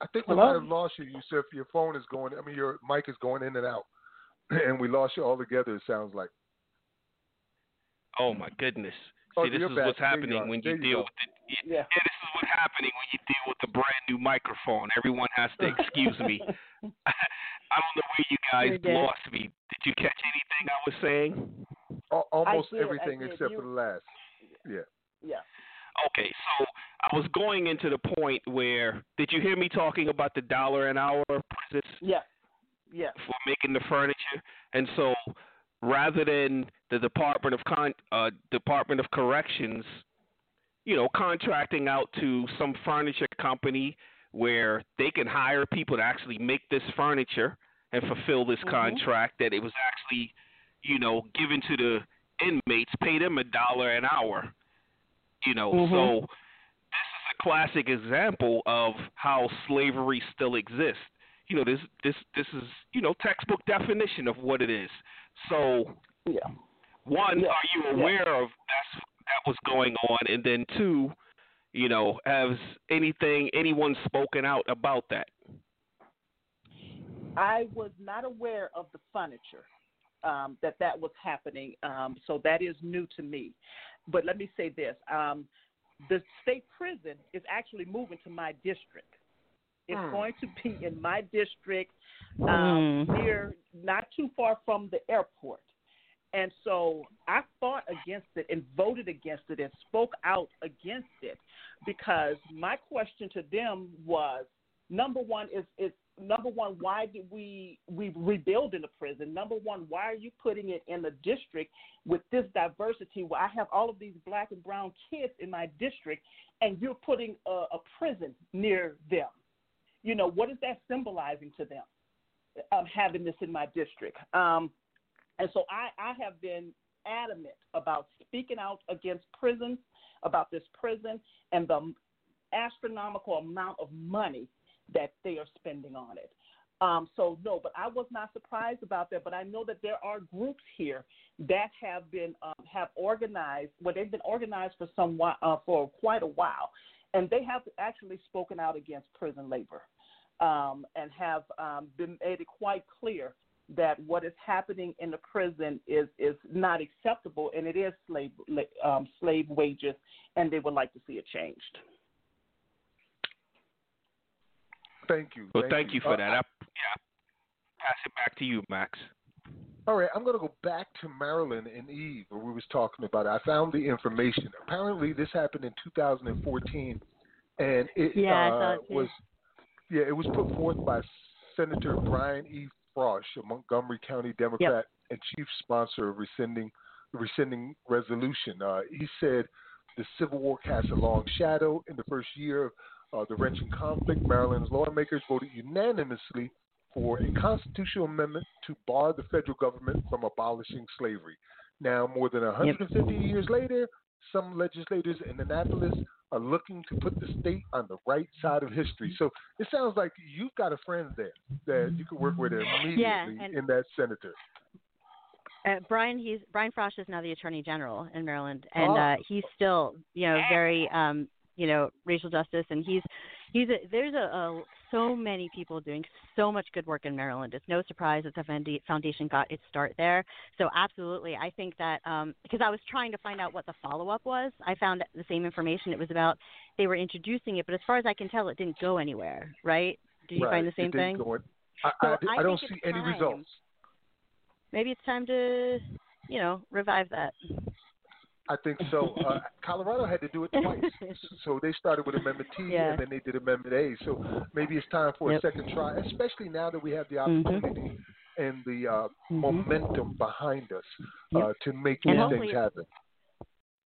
I think we Hello? might have lost you, Yusuf. Your phone is going. I mean, your mic is going in and out, [CLEARS THROAT] and we lost you altogether. It sounds like. Oh my goodness! See, this is what's happening when you you deal with it. Yeah, Yeah. yeah, this is what's happening when you deal with a brand new microphone. Everyone has to excuse me. [LAUGHS] [LAUGHS] I don't know where you guys lost me. Did you catch anything I was saying? Almost everything except for the last. Yeah. Yeah. Okay, so I I was going into the point where did you hear me talking about the dollar an hour prices Yes. Yes. for making the furniture? And so rather than the Department of Con uh, Department of Corrections, you know, contracting out to some furniture company where they can hire people to actually make this furniture and fulfill this Mhm. contract, that it was actually, you know, given to the inmates, pay them a dollar an hour. You know, Mhm. so this is a classic example of how slavery still exists. You know, this this this is you know textbook definition of what it is. So Yeah. one, Yeah, are you yeah. aware of that's that was going on, and then two, you know, has anything anyone spoken out about that? I was not aware of the furniture um, that that was happening, um, so that is new to me. But let me say this: um, the state prison is actually moving to my district. It's Hmm. going to be in my district, um, Mm. near not too far from the airport. And so I fought against it and voted against it and spoke out against it because my question to them was number one is is number one why did we we rebuild in the prison number one why are you putting it in a district with this diversity where i have all of these black and brown kids in my district and you're putting a, a prison near them you know what is that symbolizing to them um, having this in my district um, and so I, I have been adamant about speaking out against prisons about this prison and the astronomical amount of money that they are spending on it. Um, so no, but I was not surprised about that. But I know that there are groups here that have been um, have organized. Well, they've been organized for some uh, for quite a while, and they have actually spoken out against prison labor, um, and have um, been made it quite clear that what is happening in the prison is is not acceptable, and it is slave um, slave wages, and they would like to see it changed. Thank you. Well, thank you for Uh, that. I, yeah, pass it back to you, Max. All right, I'm going to go back to Maryland and Eve, where we was talking about it. I found the information. Apparently, this happened in 2014, and it Yeah, uh, it was yeah, it was put forth by Senator Brian E. Frosh, a Montgomery County Democrat and chief sponsor of rescinding the rescinding resolution. Uh, he said the Civil War cast a long shadow in the first year of uh, the wrenching conflict. Maryland's lawmakers voted unanimously for a constitutional amendment to bar the federal government from abolishing slavery. Now, more than 150 years later, some legislators in Annapolis are looking to put the state on the right side of history. So it sounds like you've got a friend there that you could work with immediately and- in that senator. Uh, Brian, he's Brian Frosh is now the Attorney General in Maryland, and Oh. uh, he's still, you know, very, um, you know, racial justice, and he's, he's a, there's a, a so many people doing so much good work in Maryland. It's no surprise that the foundation got its start there. So absolutely, I think that um, because I was trying to find out what the follow up was, I found the same information. It was about they were introducing it, but as far as I can tell, it didn't go anywhere. Right? Did you right. find the same thing? I, So I, I I don't see any time. results. Maybe it's time to, you know, revive that. I think so. Uh, [LAUGHS] Colorado had to do it twice. So they started with Amendment T, Yeah. and then they did Amendment A. So maybe it's time for Yep. a second try, especially now that we have the Mhm. opportunity and the uh, Mhm. momentum behind us Yep. uh, to make And these things happen.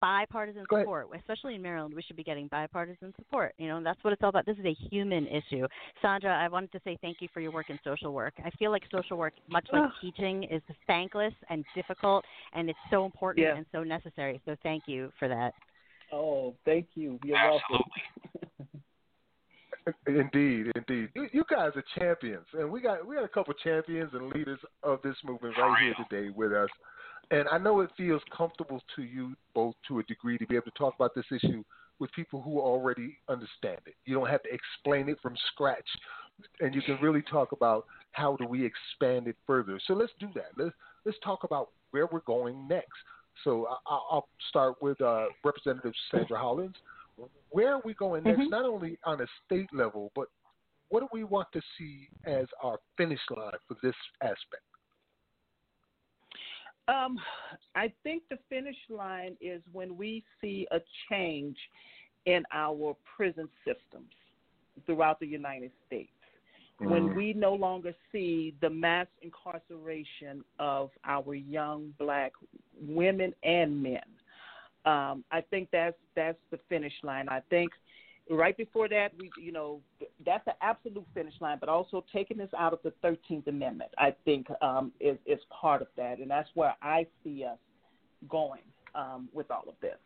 Bipartisan support, especially in Maryland. We should be getting bipartisan support. You know, that's what it's all about. This is a human issue. Sandra, I wanted to say thank you for your work in social work. I feel like social work, much like Oh. [SIGHS] teaching, is thankless and difficult, and it's so important Yeah. and so necessary. So thank you for that. Oh, thank you. You're welcome Absolutely. [LAUGHS] Indeed, indeed. You, you guys are champions, and we got we got a couple champions and leaders of this movement right here today with us. And I know it feels comfortable to you both to a degree to be able to talk about this issue with people who already understand it. You don't have to explain it from scratch, and you can really talk about how do we expand it further. So let's do that. Let's let's talk about where we're going next. So I, I'll I'll start with uh, Representative Sandra Hollins. Where are we going next? Mhm. Not only on a state level, but what do we want to see as our finish line for this aspect? Um, I think the finish line is when we see a change in our prison systems throughout the United States. Mm-hmm. When we no longer see the mass incarceration of our young black women and men, um, I think that's that's the finish line. I think right before that, we you know that's the absolute finish line, but also taking this out of the Thirteenth Amendment, I think um, is is part of that, and that's where I see us going um, with all of this.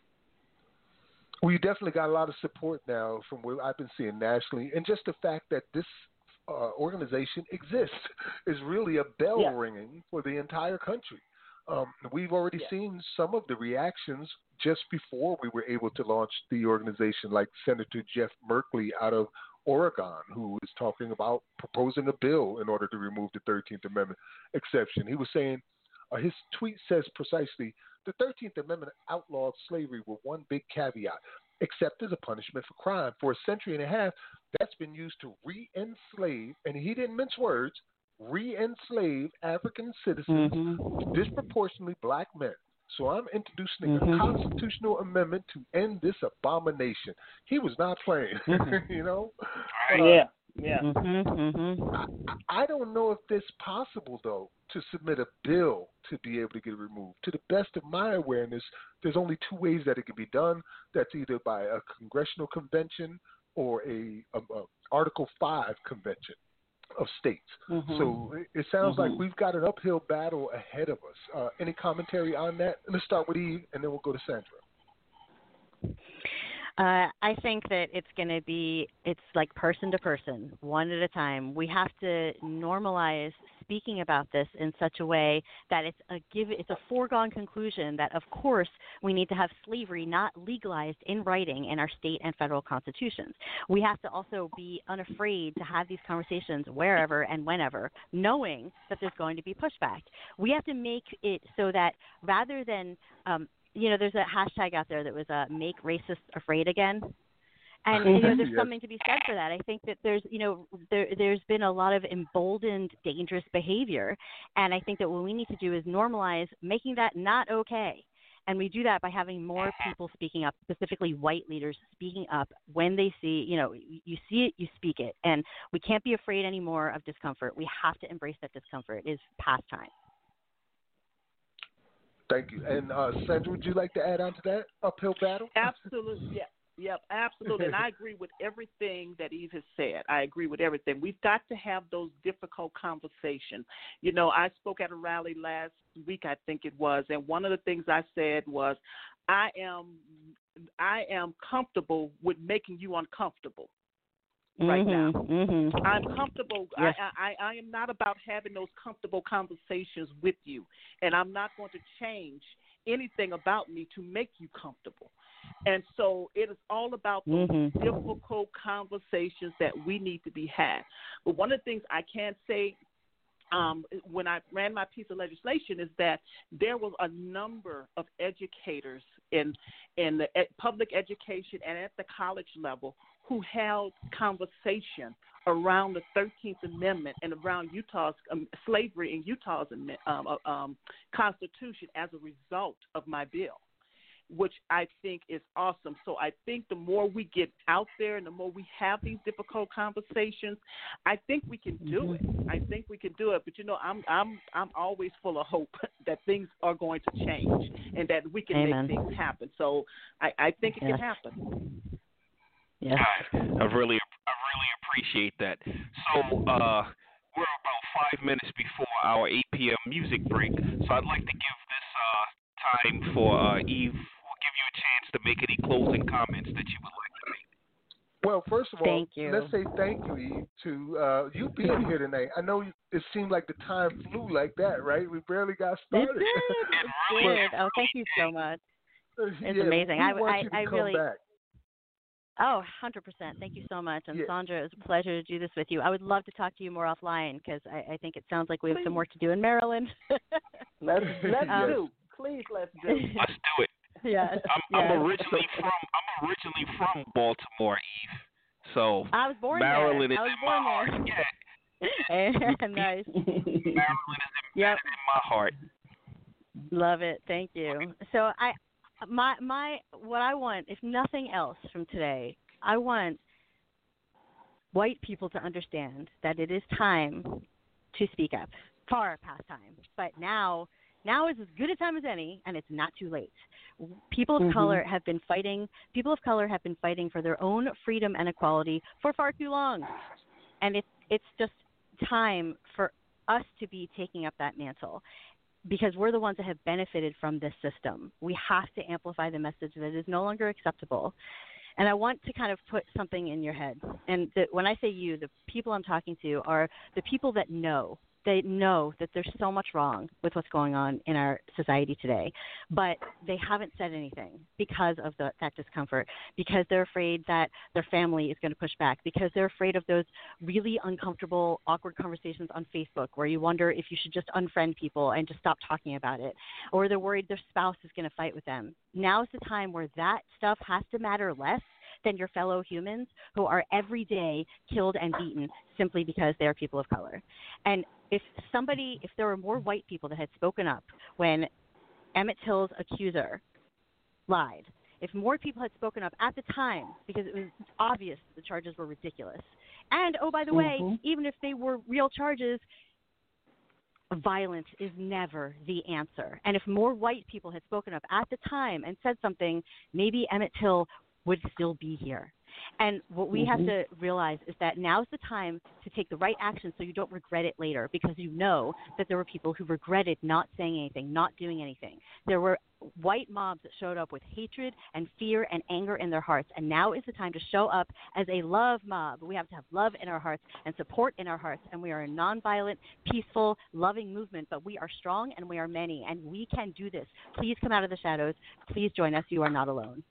We definitely got a lot of support now from what I've been seeing nationally, and just the fact that this uh, organization exists [LAUGHS] is really a bell Yeah. ringing for the entire country. Um, we've already Yeah. seen some of the reactions just before we were able to launch the organization, like Senator Jeff Merkley out of Oregon, who is talking about proposing a bill in order to remove the 13th Amendment exception. He was saying, uh, his tweet says precisely, the 13th Amendment outlawed slavery with one big caveat except as a punishment for crime. For a century and a half, that's been used to re enslave, and he didn't mince words, re enslave African citizens, Mm-hmm. disproportionately black men. So I'm introducing a Mhm. constitutional amendment to end this abomination. He was not playing, [LAUGHS] Mhm. you know? yeah, yeah. Mm-hmm, I, I don't know if it's possible though to submit a bill to be able to get it removed. To the best of my awareness, there's only two ways that it can be done. That's either by a congressional convention or a, a, a Article Five convention of states. Mhm. So it, it sounds like Mhm. we've got an uphill battle ahead of us. Uh, any commentary on that? Let's start with Eve, and then we'll go to Sandra. Uh, I think that it's going to be it's like person to person, one at a time. We have to normalize speaking about this in such a way that it's a give it's a foregone conclusion that of course we need to have slavery not legalized in writing in our state and federal constitutions. We have to also be unafraid to have these conversations wherever and whenever, knowing that there's going to be pushback. We have to make it so that rather than um, you know, there's a hashtag out there that was uh, "Make Racists Afraid Again," and [LAUGHS] you know, there's Yes. something to be said for that. I think that there's, you know, there there's been a lot of emboldened, dangerous behavior, and I think that what we need to do is normalize making that not okay. And we do that by having more people speaking up, specifically white leaders speaking up when they see, you know, you see it, you speak it. And we can't be afraid anymore of discomfort. We have to embrace that discomfort. It is past time. Thank you. And uh, Sandra, would you like to add on to that uphill battle? Absolutely. Yeah. Yep, absolutely. And I [LAUGHS] agree with everything that Eve has said. I agree with everything. We've got to have those difficult conversations. You know, I spoke at a rally last week, I think it was, and one of the things I said was, I am I am comfortable with making you uncomfortable right now. Mm-hmm. I'm comfortable. Yes. I, I I am not about having those comfortable conversations with you, and I'm not going to change anything about me to make you comfortable. And so it is all about those Mhm. difficult conversations that we need to be had. But one of the things I can say um, when I ran my piece of legislation is that there was a number of educators in in the ed- public education and at the college level who held conversation around the Thirteenth Amendment and around Utah's um, slavery in Utah's um, uh, um, Constitution as a result of my bill which I think is awesome. So I think the more we get out there and the more we have these difficult conversations, I think we can do it. I think we can do it. But you know, I'm I'm I'm always full of hope [LAUGHS] that things are going to change and that we can Amen. make things happen. So I, I think it Yes. can happen. Yes. I really, I really appreciate that. So, uh, we're about five minutes before our 8 p.m. music break, so I'd like to give this uh, time for uh, Eve. We'll give you a chance to make any closing comments that you would like to make. Well, first of all, Thank you. let's say thank you, Eve, to uh, you being here tonight. I know it seemed like the time flew like that, right? We barely got It started. did. It did. Oh, thank you so much. It's Yeah, amazing. We I- want I- you to I come really- back. Oh, 100%. Thank you so much. And Yeah. Sandra, it was a pleasure to do this with you. I would love to talk to you more offline because I, I think it sounds like we have some work to do in Maryland. [LAUGHS] Let's let's [LAUGHS] Um, do. Please let's do. [LAUGHS] Let's do it. Yeah. I'm, I'm originally from I'm originally from Baltimore, Eve. So I was born Maryland there. I was in my heart. Yeah, there. nice. Maryland is Yep. in my heart. Love it. Thank you. So I my my what I want, if nothing else from today, I want white people to understand that it is time to speak up. Far past time, but now now is as good a time as any, and it's not too late. People of Mhm. color have been fighting. People of color have been fighting for their own freedom and equality for far too long, and it's it's just time for us to be taking up that mantle because we're the ones that have benefited from this system. We have to amplify the message that is no longer acceptable. And I want to kind of put something in your head. And that when I say you, the people I'm talking to are the people that know. They know that there's so much wrong with what's going on in our society today, but they haven't said anything because of the, that discomfort, because they're afraid that their family is going to push back, because they're afraid of those really uncomfortable, awkward conversations on Facebook where you wonder if you should just unfriend people and just stop talking about it, or they're worried their spouse is going to fight with them. Now is the time where that stuff has to matter less than your fellow humans who are every day killed and beaten simply because they are people of color. And if somebody, if there were more white people that had spoken up when Emmett Till's accuser lied, if more people had spoken up at the time, because it was obvious the charges were ridiculous, and oh, by the way, Mhm. even if they were real charges, violence is never the answer. And if more white people had spoken up at the time and said something, maybe Emmett Till would still be here. And what we have Mhm. to realize is that now's the time to take the right action so you don't regret it later because you know that there were people who regretted not saying anything, not doing anything. There were white mobs that showed up with hatred and fear and anger in their hearts. And now is the time to show up as a love mob. We have to have love in our hearts and support in our hearts. And we are a nonviolent, peaceful, loving movement, but we are strong and we are many. And we can do this. Please come out of the shadows. Please join us. You are not alone.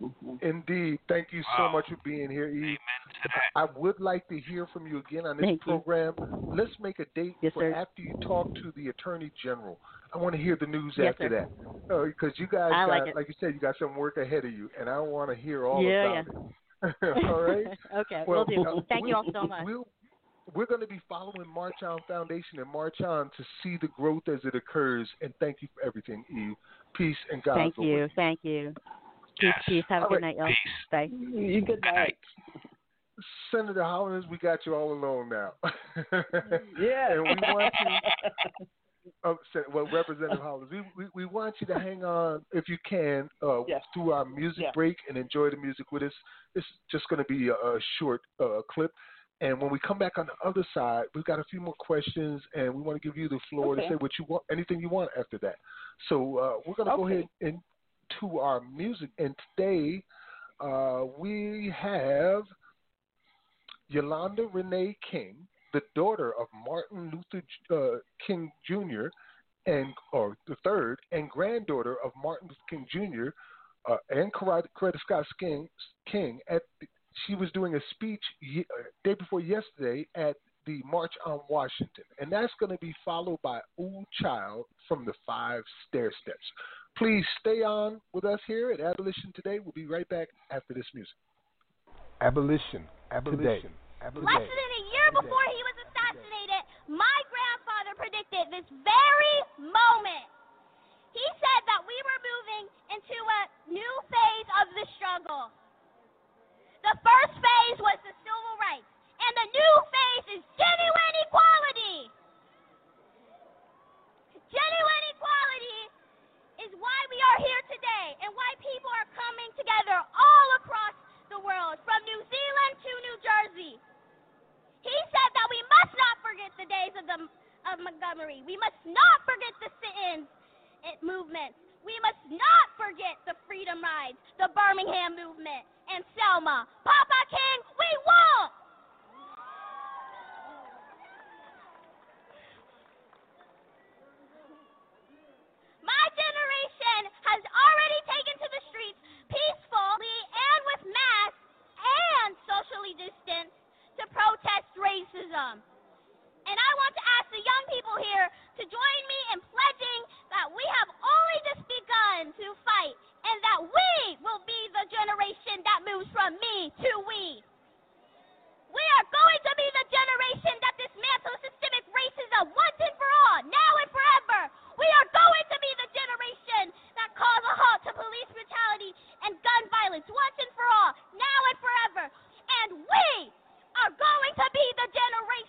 Mhm. Indeed. Thank you so Wow. much for being here, Eve. Amen to that. I would like to hear from you again on this Thank you. program. Let's make a date Yes, for sir. after you talk to the Attorney General. I want to hear the news Yes, after sir. that. Because you guys I got, like it. you said, you got some work ahead of you, and I want to hear all Yeah, about it. [LAUGHS] all right? [LAUGHS] okay, Well, we'll do. uh, Thank we- you all so much. We'll, we're going to be following March On Foundation and March On to see the growth as it occurs. And thank you for everything, Eve. Peace and God. Thank go you. Thank you. Peace, Yes. peace. Have a All good right. night, y'all. Peace. Bye. You good Good night. night. Senator Hollins, we got you all alone now. [LAUGHS] Yeah. And we want you, [LAUGHS] oh, Sen- well, Representative Hollins, we, we, we want you to hang on if you can uh, Yes. through our music Yes. break and enjoy the music with us. It's just going to be a, a short uh, clip. And when we come back on the other side, we've got a few more questions, and we want to give you the floor to say what you want, anything you want after that. So uh, we're going to go ahead ahead into our music. And today uh, we have Yolanda Renee King, the daughter of Martin Luther uh, King Jr. and or the third, and granddaughter of Martin Luther King Jr. Uh, and Coretta Coretta Scott King. King at the, she was doing a speech ye- uh, day before yesterday at the March on Washington, and that's going to be followed by Ooh Child from the Five Stair Steps. Please stay on with us here at Abolition Today. We'll be right back after this music. Abolition. Abolition. Abolition. Less than a year before he was assassinated, my grandfather predicted this very moment. He said that we were moving into a new phase of the struggle. The first phase was the civil rights, and the new phase is genuine equality. Genuine equality is why we are here today and why people are coming together all across the world, from New Zealand to New Jersey. He said that we must not forget the days of, the, of Montgomery. We must not forget the sit-ins movements. We must not forget the freedom rides, the Birmingham movement, and Selma. Papa King, we won't! moves from me to we. We are going to be the generation that dismantles systemic racism once and for all, now and forever. We are going to be the generation that calls a halt to police brutality and gun violence once and for all, now and forever. And we are going to be the generation.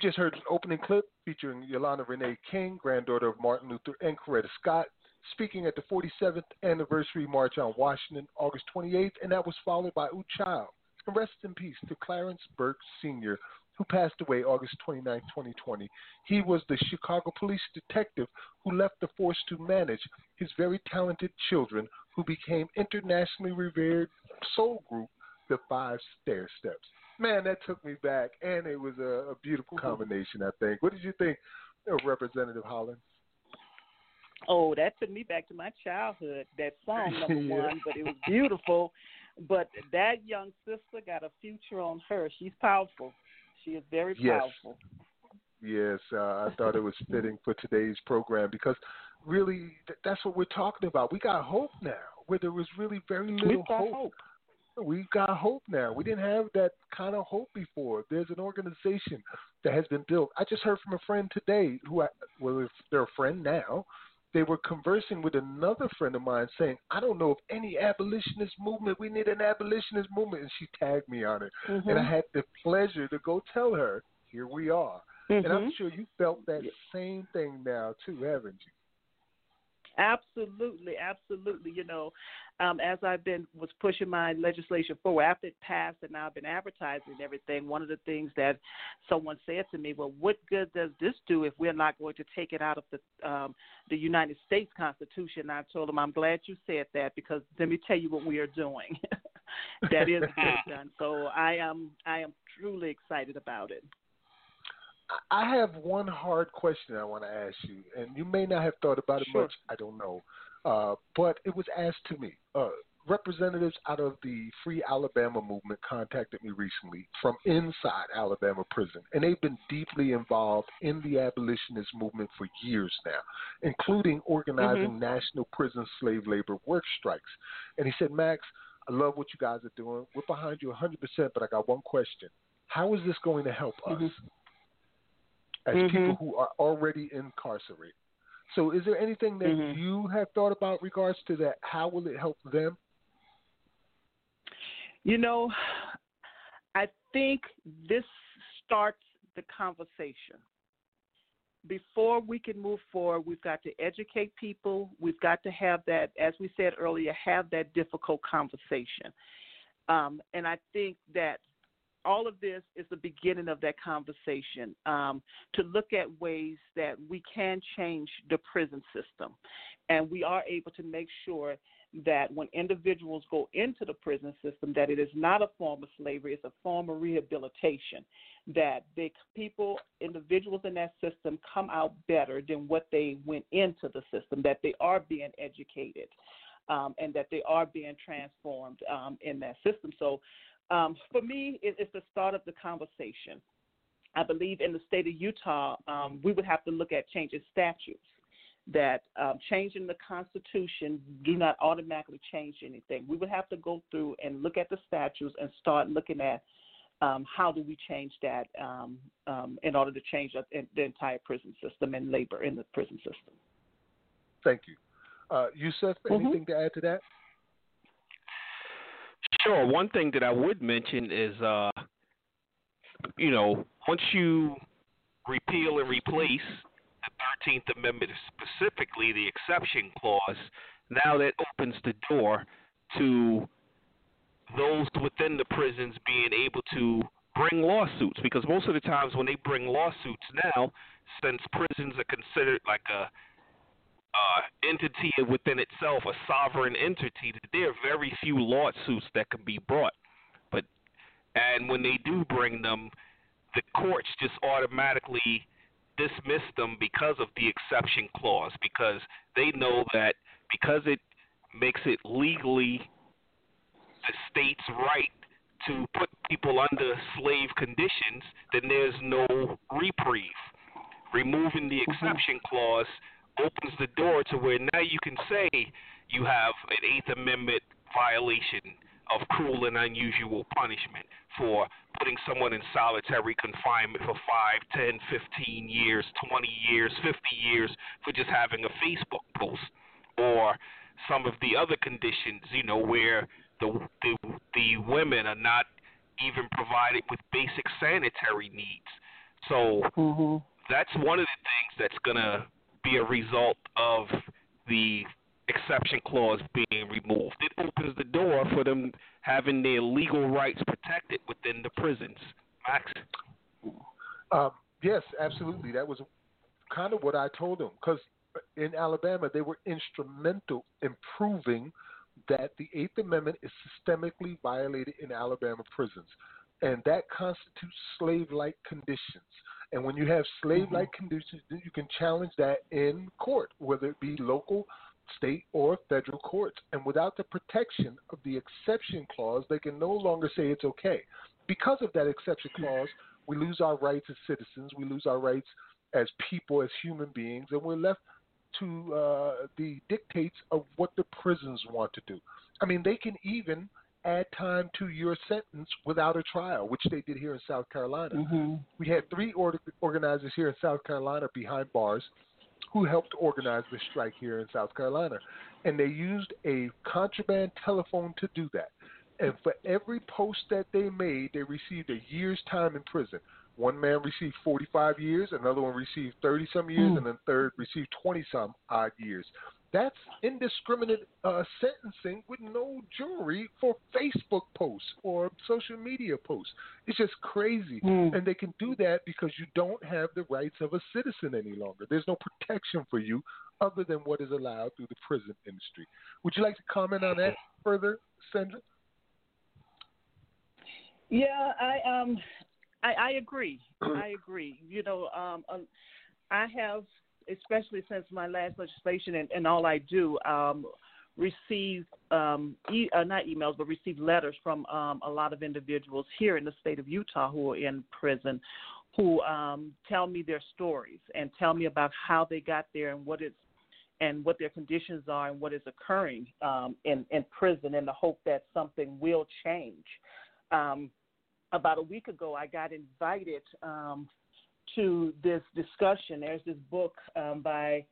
Just heard an opening clip featuring Yolanda Renee King, granddaughter of Martin Luther and Coretta Scott, speaking at the 47th anniversary march on Washington, August 28th, and that was followed by Ooh Child. And rest in peace to Clarence Burke Sr., who passed away August 29, 2020. He was the Chicago police detective who left the force to manage his very talented children who became internationally revered soul group, the Five Stair Steps. Man, that took me back, and it was a, a beautiful combination, I think. What did you think, uh, Representative Hollins? Oh, that took me back to my childhood. That song number [LAUGHS] Yeah. one, but it was beautiful. But that young sister got a future on her. She's powerful. She is very Yes. powerful. Yes, uh, I thought it was [LAUGHS] fitting for today's program because really th- that's what we're talking about. We got hope now, where there was really very little We've got hope. We got hope now. We didn't have that kind of hope before. There's an organization that has been built. I just heard from a friend today who, I, well, they're a friend now, they were conversing with another friend of mine saying, I don't know of any abolitionist movement. We need an abolitionist movement. And she tagged me on it. And I Mhm. had the pleasure to go tell her, here we are. And I'm Mhm. sure you felt that same thing now, too, haven't you? Absolutely, absolutely. You know, um, as I've been was pushing my legislation forward after it passed, and now I've been advertising and everything. One of the things that someone said to me, "Well, what good does this do if we're not going to take it out of the um, the United States Constitution?" And I told them, "I'm glad you said that because let me tell you what we are doing. [LAUGHS] that is done. [LAUGHS] So I am I am truly excited about it." I have one hard question I want to ask you, and you may not have thought about it Sure. much. I don't know, uh, but it was asked to me. Uh, representatives out of the Free Alabama movement contacted me recently from inside Alabama prison, and they've been deeply involved in the abolitionist movement for years now, including organizing Mhm. national prison slave labor work strikes. And he said, Max, I love what you guys are doing. We're behind you 100%, but I got one question. How is this going to help us Mhm. As Mhm. people who are already incarcerated? So, is there anything that Mhm. you have thought about regards to that? How will it help them? You know, I think this starts the conversation. Before we can move forward, we've got to educate people. We've got to have that, as we said earlier, have that difficult conversation. Um, and I think that all of this is the beginning of that conversation um, to look at ways that we can change the prison system. And we are able to make sure that when individuals go into the prison system, that it is not a form of slavery, it's a form of rehabilitation. That the people, individuals in that system come out better than what they went into the system, that they are being educated. Um, and that they are being transformed um, in that system. So, um, for me, it, it's the start of the conversation. I believe in the state of Utah, um, we would have to look at changing statutes. That um, changing the Constitution do not automatically change anything. We would have to go through and look at the statutes and start looking at um, how do we change that um, um, in order to change the, the entire prison system and labor in the prison system. Thank you. Uh, Yusuf, Mhm. anything to add to that? Sure. One thing that I would mention is, uh, you know, once you repeal and replace the Thirteenth Amendment, specifically the exception clause, now that opens the door to those within the prisons being able to bring lawsuits. Because most of the times when they bring lawsuits now, since prisons are considered like a uh, entity within itself, a sovereign entity, there are very few lawsuits that can be brought. But and when they do bring them, the courts just automatically dismiss them because of the exception clause, because they know that because it makes it legally the state's right to put people under slave conditions, then there's no reprieve. Removing the exception clause opens the door to where now you can say you have an Eighth Amendment violation of cruel and unusual punishment for putting someone in solitary confinement for 5, 10, 15 years, 20 years, 50 years for just having a Facebook post or some of the other conditions, you know, where the the, the women are not even provided with basic sanitary needs. So Mm-hmm. that's one of the things that's going to be a result of the exception clause being removed. It opens the door for them having their legal rights protected within the prisons. Max? Um, yes, absolutely. That was kind of what I told them because in Alabama they were instrumental in proving that the Eighth Amendment is systemically violated in Alabama prisons, and that constitutes slave-like conditions. And when you have slave-like conditions, then you can challenge that in court, whether it be local, state, or federal courts. And without the protection of the exception clause, they can no longer say it's okay. Because of that exception clause, we lose our rights as citizens, we lose our rights as people, as human beings, and we're left to uh, the dictates of what the prisons want to do. I mean, they can even add time to your sentence without a trial, which they did here in South Carolina. Mm-hmm. We had three or- organizers here in South Carolina behind bars who helped organize the strike here in South Carolina. And they used a contraband telephone to do that. And for every post that they made, they received a year's time in prison. One man received 45 years, another one received 30 some years, Hmm. and then third received 20 some odd years. That's indiscriminate uh, sentencing with no jury for Facebook posts or social media posts. It's just crazy. Hmm. And they can do that because you don't have the rights of a citizen any longer. There's no protection for you other than what is allowed through the prison industry. Would you like to comment on that further, Sandra? Yeah, I um, I, I agree. I agree. You know, um, um, I have, especially since my last legislation and, and all I do, um, received um, e- uh, not emails, but received letters from um, a lot of individuals here in the state of Utah who are in prison, who um, tell me their stories and tell me about how they got there and what it's and what their conditions are and what is occurring um, in in prison, in the hope that something will change. About a week ago, I got invited um, to this discussion. There's this book um, by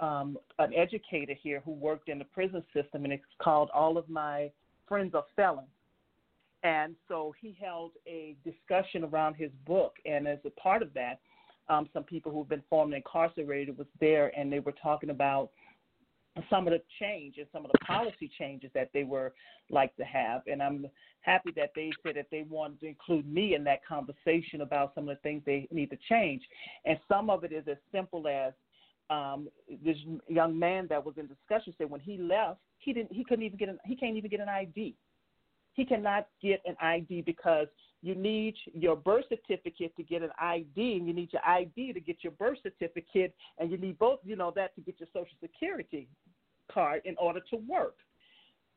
um, an educator here who worked in the prison system, and it's called All of My Friends Are Felons. And so he held a discussion around his book, and as a part of that, um, some people who've been formerly incarcerated was there, and they were talking about some of the change and some of the policy changes that they were like to have. And I'm happy that they said that they wanted to include me in that conversation about some of the things they need to change. And some of it is as simple as um, this young man that was in discussion said when he left, he didn't, he couldn't even get an, he can't even get an ID. He cannot get an ID because you need your birth certificate to get an ID, and you need your ID to get your birth certificate, and you need both, you know, that to get your Social Security card in order to work.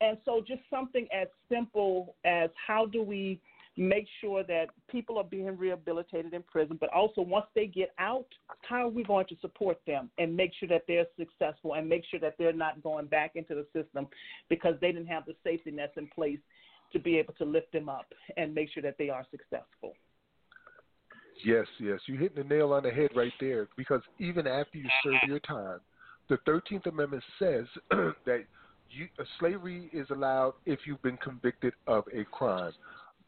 And so, just something as simple as how do we make sure that people are being rehabilitated in prison, but also once they get out, how are we going to support them and make sure that they're successful and make sure that they're not going back into the system because they didn't have the safety nets in place to be able to lift them up and make sure that they are successful. Yes, yes, you hit the nail on the head right there. Because even after you serve your time, the Thirteenth Amendment says [CLEARS THROAT] that you, uh, slavery is allowed if you've been convicted of a crime.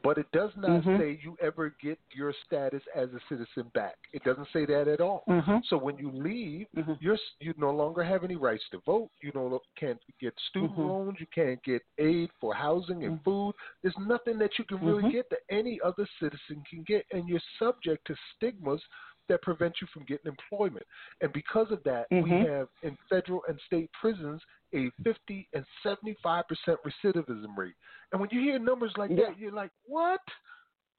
But it does not Mhm. say you ever get your status as a citizen back. It doesn't say that at all. Mhm. So when you leave, Mhm. you're you no longer have any rights to vote. You no can't get student Mhm. loans. You can't get aid for housing and food. There's nothing that you can really Mhm. get that any other citizen can get, and you're subject to stigmas that prevent you from getting employment. And because of that, we have in federal and state prisons a 50 and 75 percent recidivism rate. And when you hear numbers like Yeah. that, you're like, what?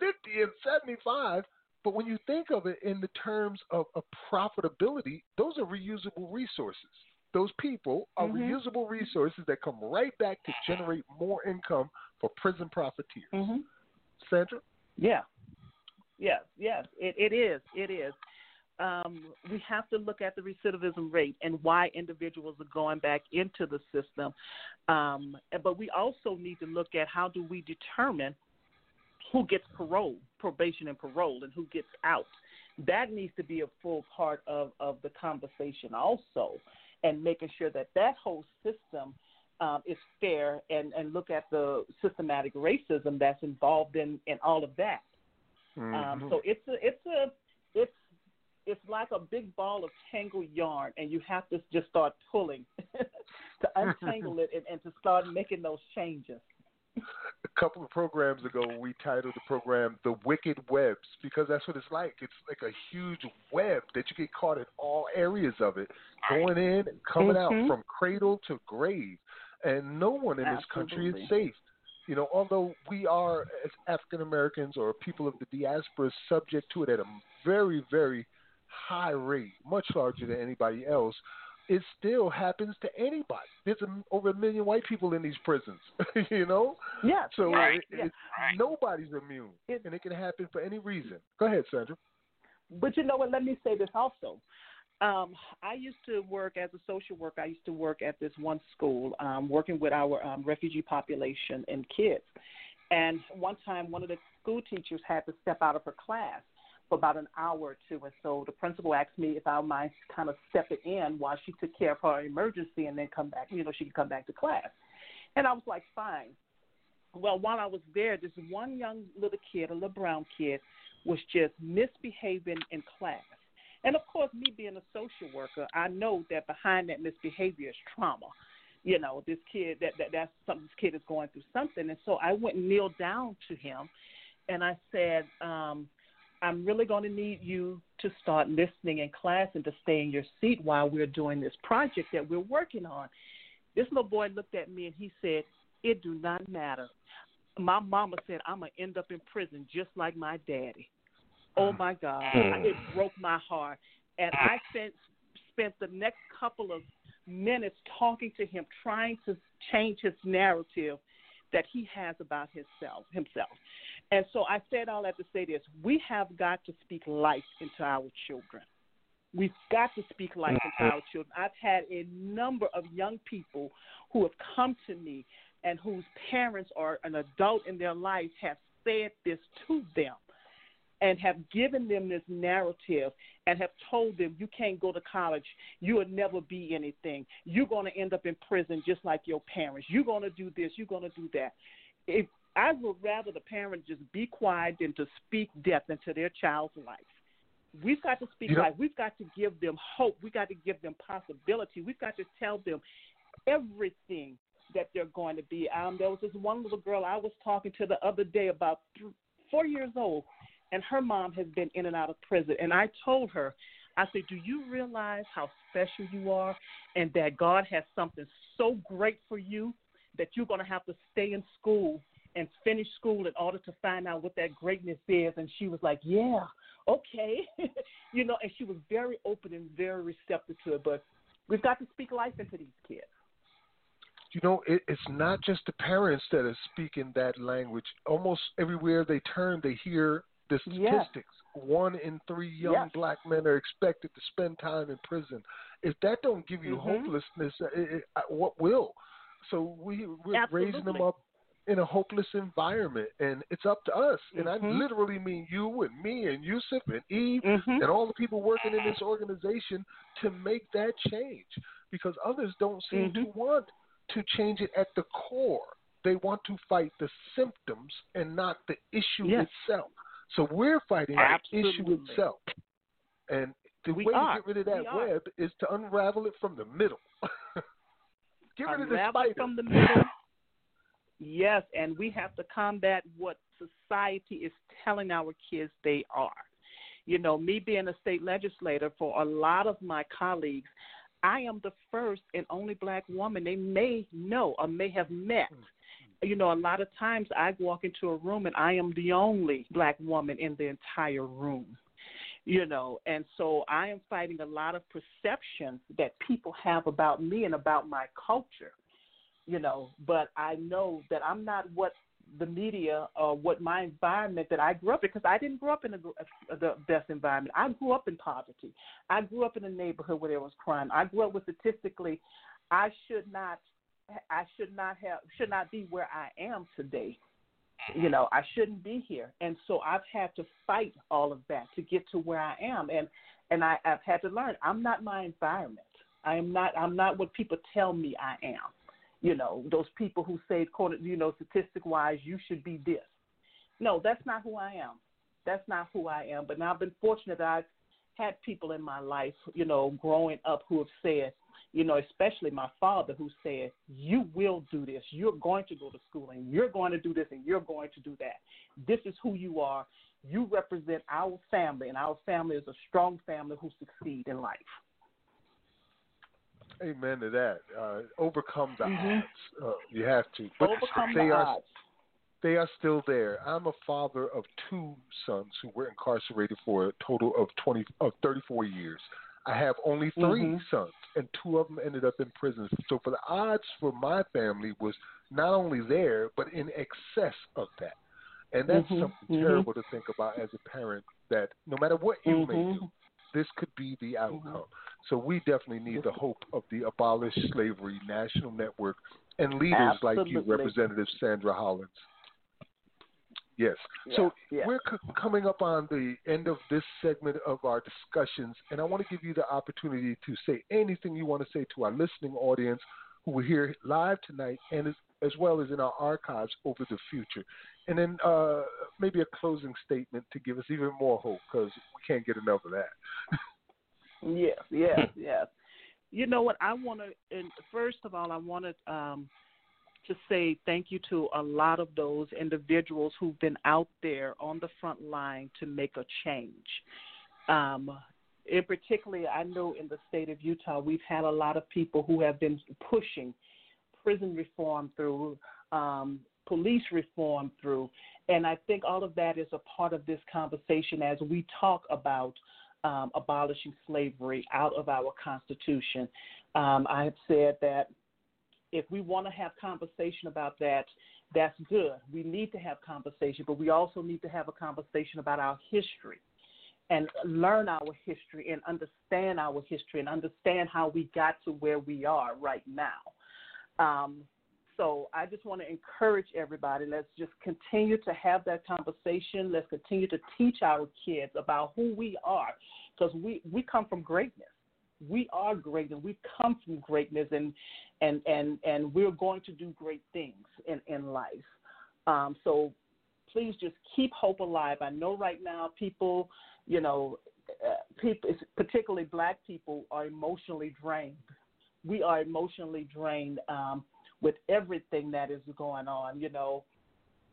50 and 75? But when you think of it in the terms of, of profitability, those are reusable resources. Those people are Mhm. reusable resources that come right back to generate more income for prison profiteers. Mhm. Sandra? Yeah. Yes, yes, it, it is. It is. Um, we have to look at the recidivism rate and why individuals are going back into the system. Um, but we also need to look at how do we determine who gets parole, probation and parole, and who gets out. That needs to be a full part of, of the conversation also, and making sure that that whole system um, is fair and, and look at the systematic racism that's involved in, in all of that. Mm-hmm. Um, so it's a it's a it's it's like a big ball of tangled yarn, and you have to just start pulling [LAUGHS] to untangle it and, and to start making those changes. a couple of programs ago we titled the program the wicked webs because that's what it's like it's like a huge web that you get caught in all areas of it going in and coming out Mhm. from cradle to grave and no one in this country is safe you know although we are as african americans or people of the diaspora subject to it at a very very high rate much larger than anybody else it still happens to anybody. There's a, over a million white people in these prisons, [LAUGHS] you know. Yeah. So yes, it, yes. it, nobody's immune, It- and it can happen for any reason. Go ahead, Sandra. But you know what? Let me say this also. Um, I used to work as a social worker. I used to work at this one school, um, working with our um, refugee population and kids. And one time, one of the school teachers had to step out of her class for about an hour or two. And so the principal asked me if I would mind kind of stepping in while she took care of her emergency and then come back, you know, she could come back to class. And I was like, fine. Well, while I was there, this one young little kid, a little brown kid, was just misbehaving in class. And of course, me being a social worker, I know that behind that misbehavior is trauma. You know, this kid that, that that's something this kid is going through something. And so I went and kneeled down to him and I said, um, I'm really going to need you to start listening in class and to stay in your seat while we're doing this project that we're working on. This little boy looked at me and he said, It do not matter. My mama said I'm gonna end up in prison just like my daddy. Oh my God. It hmm. broke my heart. And I spent spent the next couple of minutes talking to him, trying to change his narrative that he has about himself himself. And so I said all that to say this. We have got to speak life into our children. We've got to speak life into mm-hmm. our children. I've had a number of young people who have come to me and whose parents or an adult in their life have said this to them and have given them this narrative and have told them you can't go to college, you will never be anything. You're going to end up in prison just like your parents. You're going to do this, you're going to do that. If I would rather the parents just be quiet than to speak death into their child's life. We've got to speak life. We've got to give them hope. We've got to give them possibility. We've got to tell them everything that they're going to be. Um, there was this one little girl I was talking to the other day, about th- four years old, and her mom has been in and out of prison. And I told her, I said, Do you realize how special you are and that God has something so great for you that you're going to have to stay in school and finish school in order to find out what that greatness is? And she was like, Yeah, okay. [LAUGHS] you know, and she was very open and very receptive to it. But we've got to speak life into these kids you know, it, it's not just the parents that are speaking that language. Almost everywhere they turn, they hear the statistics. Yes. One in three young yes. black men are expected to spend time in prison. If that don't give you mm-hmm. hopelessness, it, it, what will? So we we're Absolutely. raising them up in a hopeless environment, and it's up to us. Mm-hmm. And I mm-hmm. literally mean you and me and Yusuf and Eve mm-hmm. and all the people working in this organization to make that change because others don't seem to mm-hmm. want to change it at the core. They want to fight the symptoms and not the issue yes. itself. So we're fighting Absolutely. the issue itself. And the we way are. to get rid of that we web are. is to unravel it from the middle. [LAUGHS] get rid of the spider. from the middle. Yes, and we have to combat what society is telling our kids they are. You know, me being a state legislator, for a lot of my colleagues, I am the first and only black woman they may know or may have met. Mm-hmm. You know, a lot of times I walk into a room and I am the only black woman in the entire room. You know, and so I am fighting a lot of perceptions that people have about me and about my culture. You know, but I know that I'm not what the media or what my environment that I grew up in because I didn't grow up in a, the best environment. I grew up in poverty. I grew up in a neighborhood where there was crime. I grew up with statistically, I should not, I should not have, should not be where I am today. You know, I shouldn't be here, and so I've had to fight all of that to get to where I am, and and I, I've had to learn I'm not my environment. I am not. I'm not what people tell me I am you know, those people who say, you know, statistic wise, you should be this. No, that's not who I am. That's not who I am. But now I've been fortunate that I've had people in my life, you know, growing up who have said, you know, especially my father who said, You will do this. You're going to go to school and you're going to do this and you're going to do that. This is who you are. You represent our family, and our family is a strong family who succeed in life. Amen to that. Uh, overcome the mm-hmm. odds. Uh, you have to. But overcome they the are, odds. They are still there. I'm a father of two sons who were incarcerated for a total of twenty of thirty four years. I have only 3 mm-hmm. sons, and two of them ended up in prison. So for the odds for my family was not only there, but in excess of that. And that's mm-hmm. something mm-hmm. terrible to think about as a parent. That no matter what you may Mm-hmm. do, this could be the outcome. So we definitely need the hope of the Abolish Slavery National Network and leaders Absolutely. like you, Representative Sandra Hollins. Yes. so yes. we're c- coming up on the end of this segment of our discussions, and I want to give you the opportunity to say anything you want to say to our listening audience who are here live tonight and as, as well as in our archives over the future. And then uh, maybe a closing statement to give us even more hope because we can't get enough of that. [LAUGHS] Yes, yes, [LAUGHS] yes. You know what? I want to, and first of all, I want to um, to say thank you to a lot of those individuals who've been out there on the front line to make a change. Um, in particularly, I know in the state of Utah, we've had a lot of people who have been pushing prison reform through, um, police reform through, and I think all of that is a part of this conversation as we talk about um, abolishing slavery out of our Constitution. Um, I have said that if we want to have conversation about that, that's good. We need to have conversation, but we also need to have a conversation about our history and learn our history and understand our history and understand how we got to where we are right now. Um, so I just want to encourage everybody. Let's just continue to have that conversation. Let's continue to teach our kids about who we are, because we we come from greatness. We are great, and we come from greatness, and and and and we're going to do great things in in life. Um, so please just keep hope alive. I know right now people, you know, uh, people, particularly Black people, are emotionally drained. We are emotionally drained. Um, with everything that is going on. You know,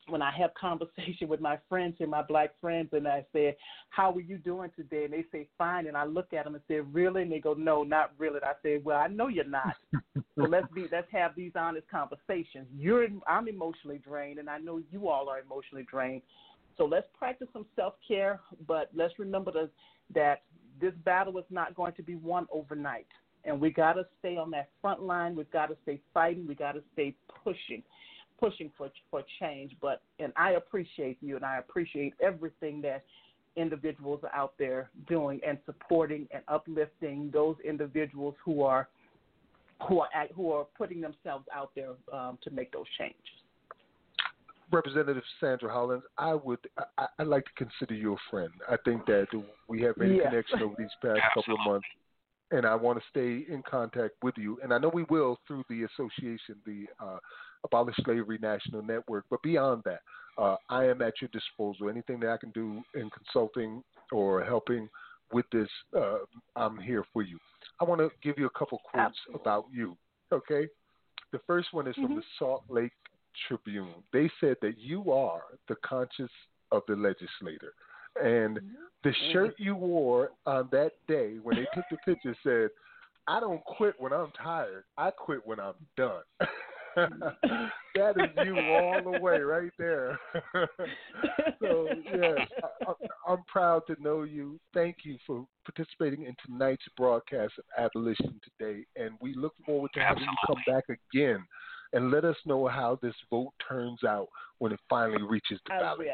when I have [LAUGHS] conversation with my friends and my black friends, and I say, "How are you doing today?" and they say, "Fine," and I look at them and say, "Really?" and they go, "No, not really." And I say, "Well, I know you're not. so [LAUGHS] let's be let's have these honest conversations. You're I'm emotionally drained, and I know you all are emotionally drained. So let's practice some self care, but let's remember to, that this battle is not going to be won overnight and we got to stay on that front line. We've got to stay fighting. We got to stay pushing, pushing for for change. But and I appreciate you, and I appreciate everything that individuals are out there doing and supporting and uplifting those individuals who are who are who are putting themselves out there um, to make those changes. Representative Sandra Hollins, I would I, would like to consider you a friend. I think that we have made a connection over these past couple of months and I want to stay in contact with you. And I know we will through the association, the uh, Abolish Slavery National Network. But beyond that, uh, I am at your disposal. Anything that I can do in consulting or helping with this, uh, I'm here for you. I want to give you a couple quotes Absolutely. about you. Okay, the first one is from mm-hmm. the Salt Lake Tribune. They said that you are the conscience of the legislator. And mm-hmm. the mm-hmm. shirt you wore on that day when they took the picture said, I don't quit when I'm tired. I quit when I'm done. [LAUGHS] that is you all the way right there. [LAUGHS] so, yes, I, am proud to know you. Thank you for participating in tonight's broadcast of Abolition Today. And we look forward to having Absolutely. you come back again and let us know how this vote turns out when it finally reaches the ballot.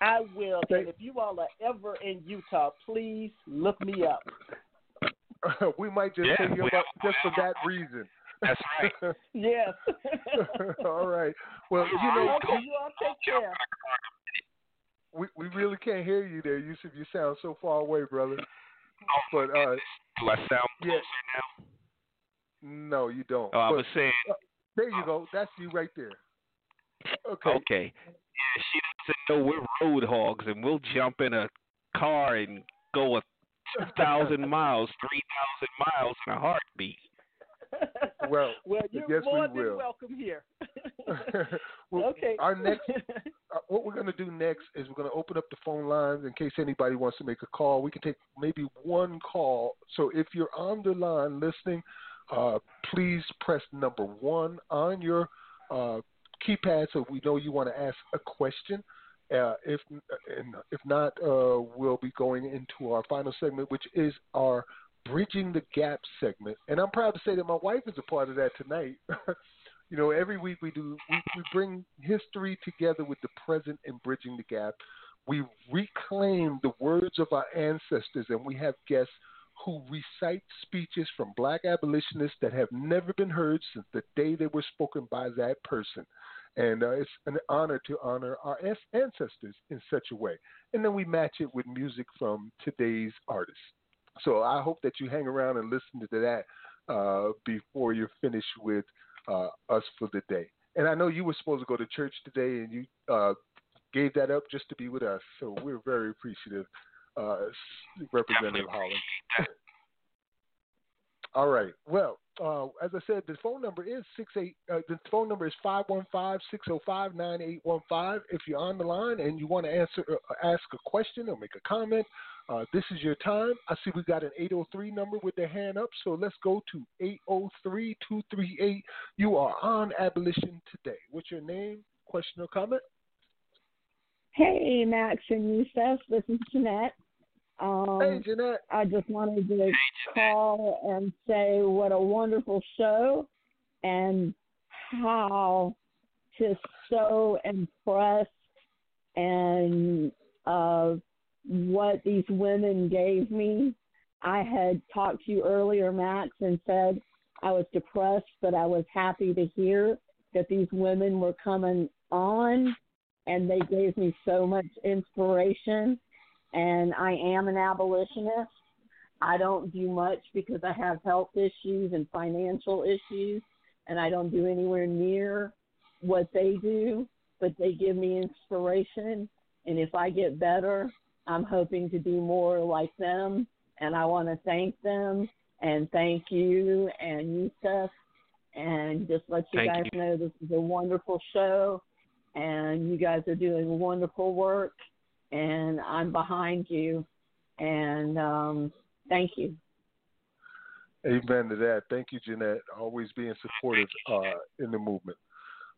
I will. And if you all are ever in Utah, please look me up. [LAUGHS] we might just yeah, you up just for that reason. That's right. [LAUGHS] yes. [LAUGHS] all right. Well, you know, okay, you all take care. We we really can't hear you there, Yusuf. You sound so far away, brother. Oh, but uh, do I sound closer yeah. now? No, you don't. Oh, I was saying. Uh, there you go. That's you right there. Okay. Okay. Yeah, she doesn't know we're road hogs and we'll jump in a car and go a two thousand [LAUGHS] miles, three thousand miles in a heartbeat. Well, well, [LAUGHS] you're yes, more we than welcome here. [LAUGHS] well, okay. Our next, uh, what we're going to do next is we're going to open up the phone lines in case anybody wants to make a call. We can take maybe one call. So if you're on the line listening, uh, please press number one on your uh, keypad so we know you want to ask a question. Uh, if if not, uh, we'll be going into our final segment, which is our bridging the gap segment. And I'm proud to say that my wife is a part of that tonight. [LAUGHS] you know, every week we do we, we bring history together with the present and bridging the gap. We reclaim the words of our ancestors, and we have guests who recite speeches from black abolitionists that have never been heard since the day they were spoken by that person. And uh, it's an honor to honor our ancestors in such a way. And then we match it with music from today's artists. So I hope that you hang around and listen to that uh, before you're finished with uh, us for the day. And I know you were supposed to go to church today and you uh, gave that up just to be with us. So we're very appreciative, uh, Representative Hollins. All right. Well, uh, as I said, the phone number is six eight. Uh, the phone number is five one five six zero oh five nine eight one five. If you're on the line and you want to answer, uh, ask a question or make a comment, uh, this is your time. I see we got an 803 number with their hand up, so let's go to eight zero oh three two three eight. You are on Abolition today. What's your name? Question or comment? Hey, Max and Yusuf. This is Jeanette. Um, hey, Jeanette. I just wanted to call and say what a wonderful show and how just so impressed and uh, what these women gave me. I had talked to you earlier, Max, and said I was depressed, but I was happy to hear that these women were coming on and they gave me so much inspiration. And I am an abolitionist. I don't do much because I have health issues and financial issues, and I don't do anywhere near what they do, but they give me inspiration. And if I get better, I'm hoping to do more like them. And I want to thank them and thank you and Yusuf and just let you Thank guys you. know this is a wonderful show and you guys are doing wonderful work and I'm behind you and um thank you. Amen to that. Thank you, Jeanette. Always being supportive uh, in the movement.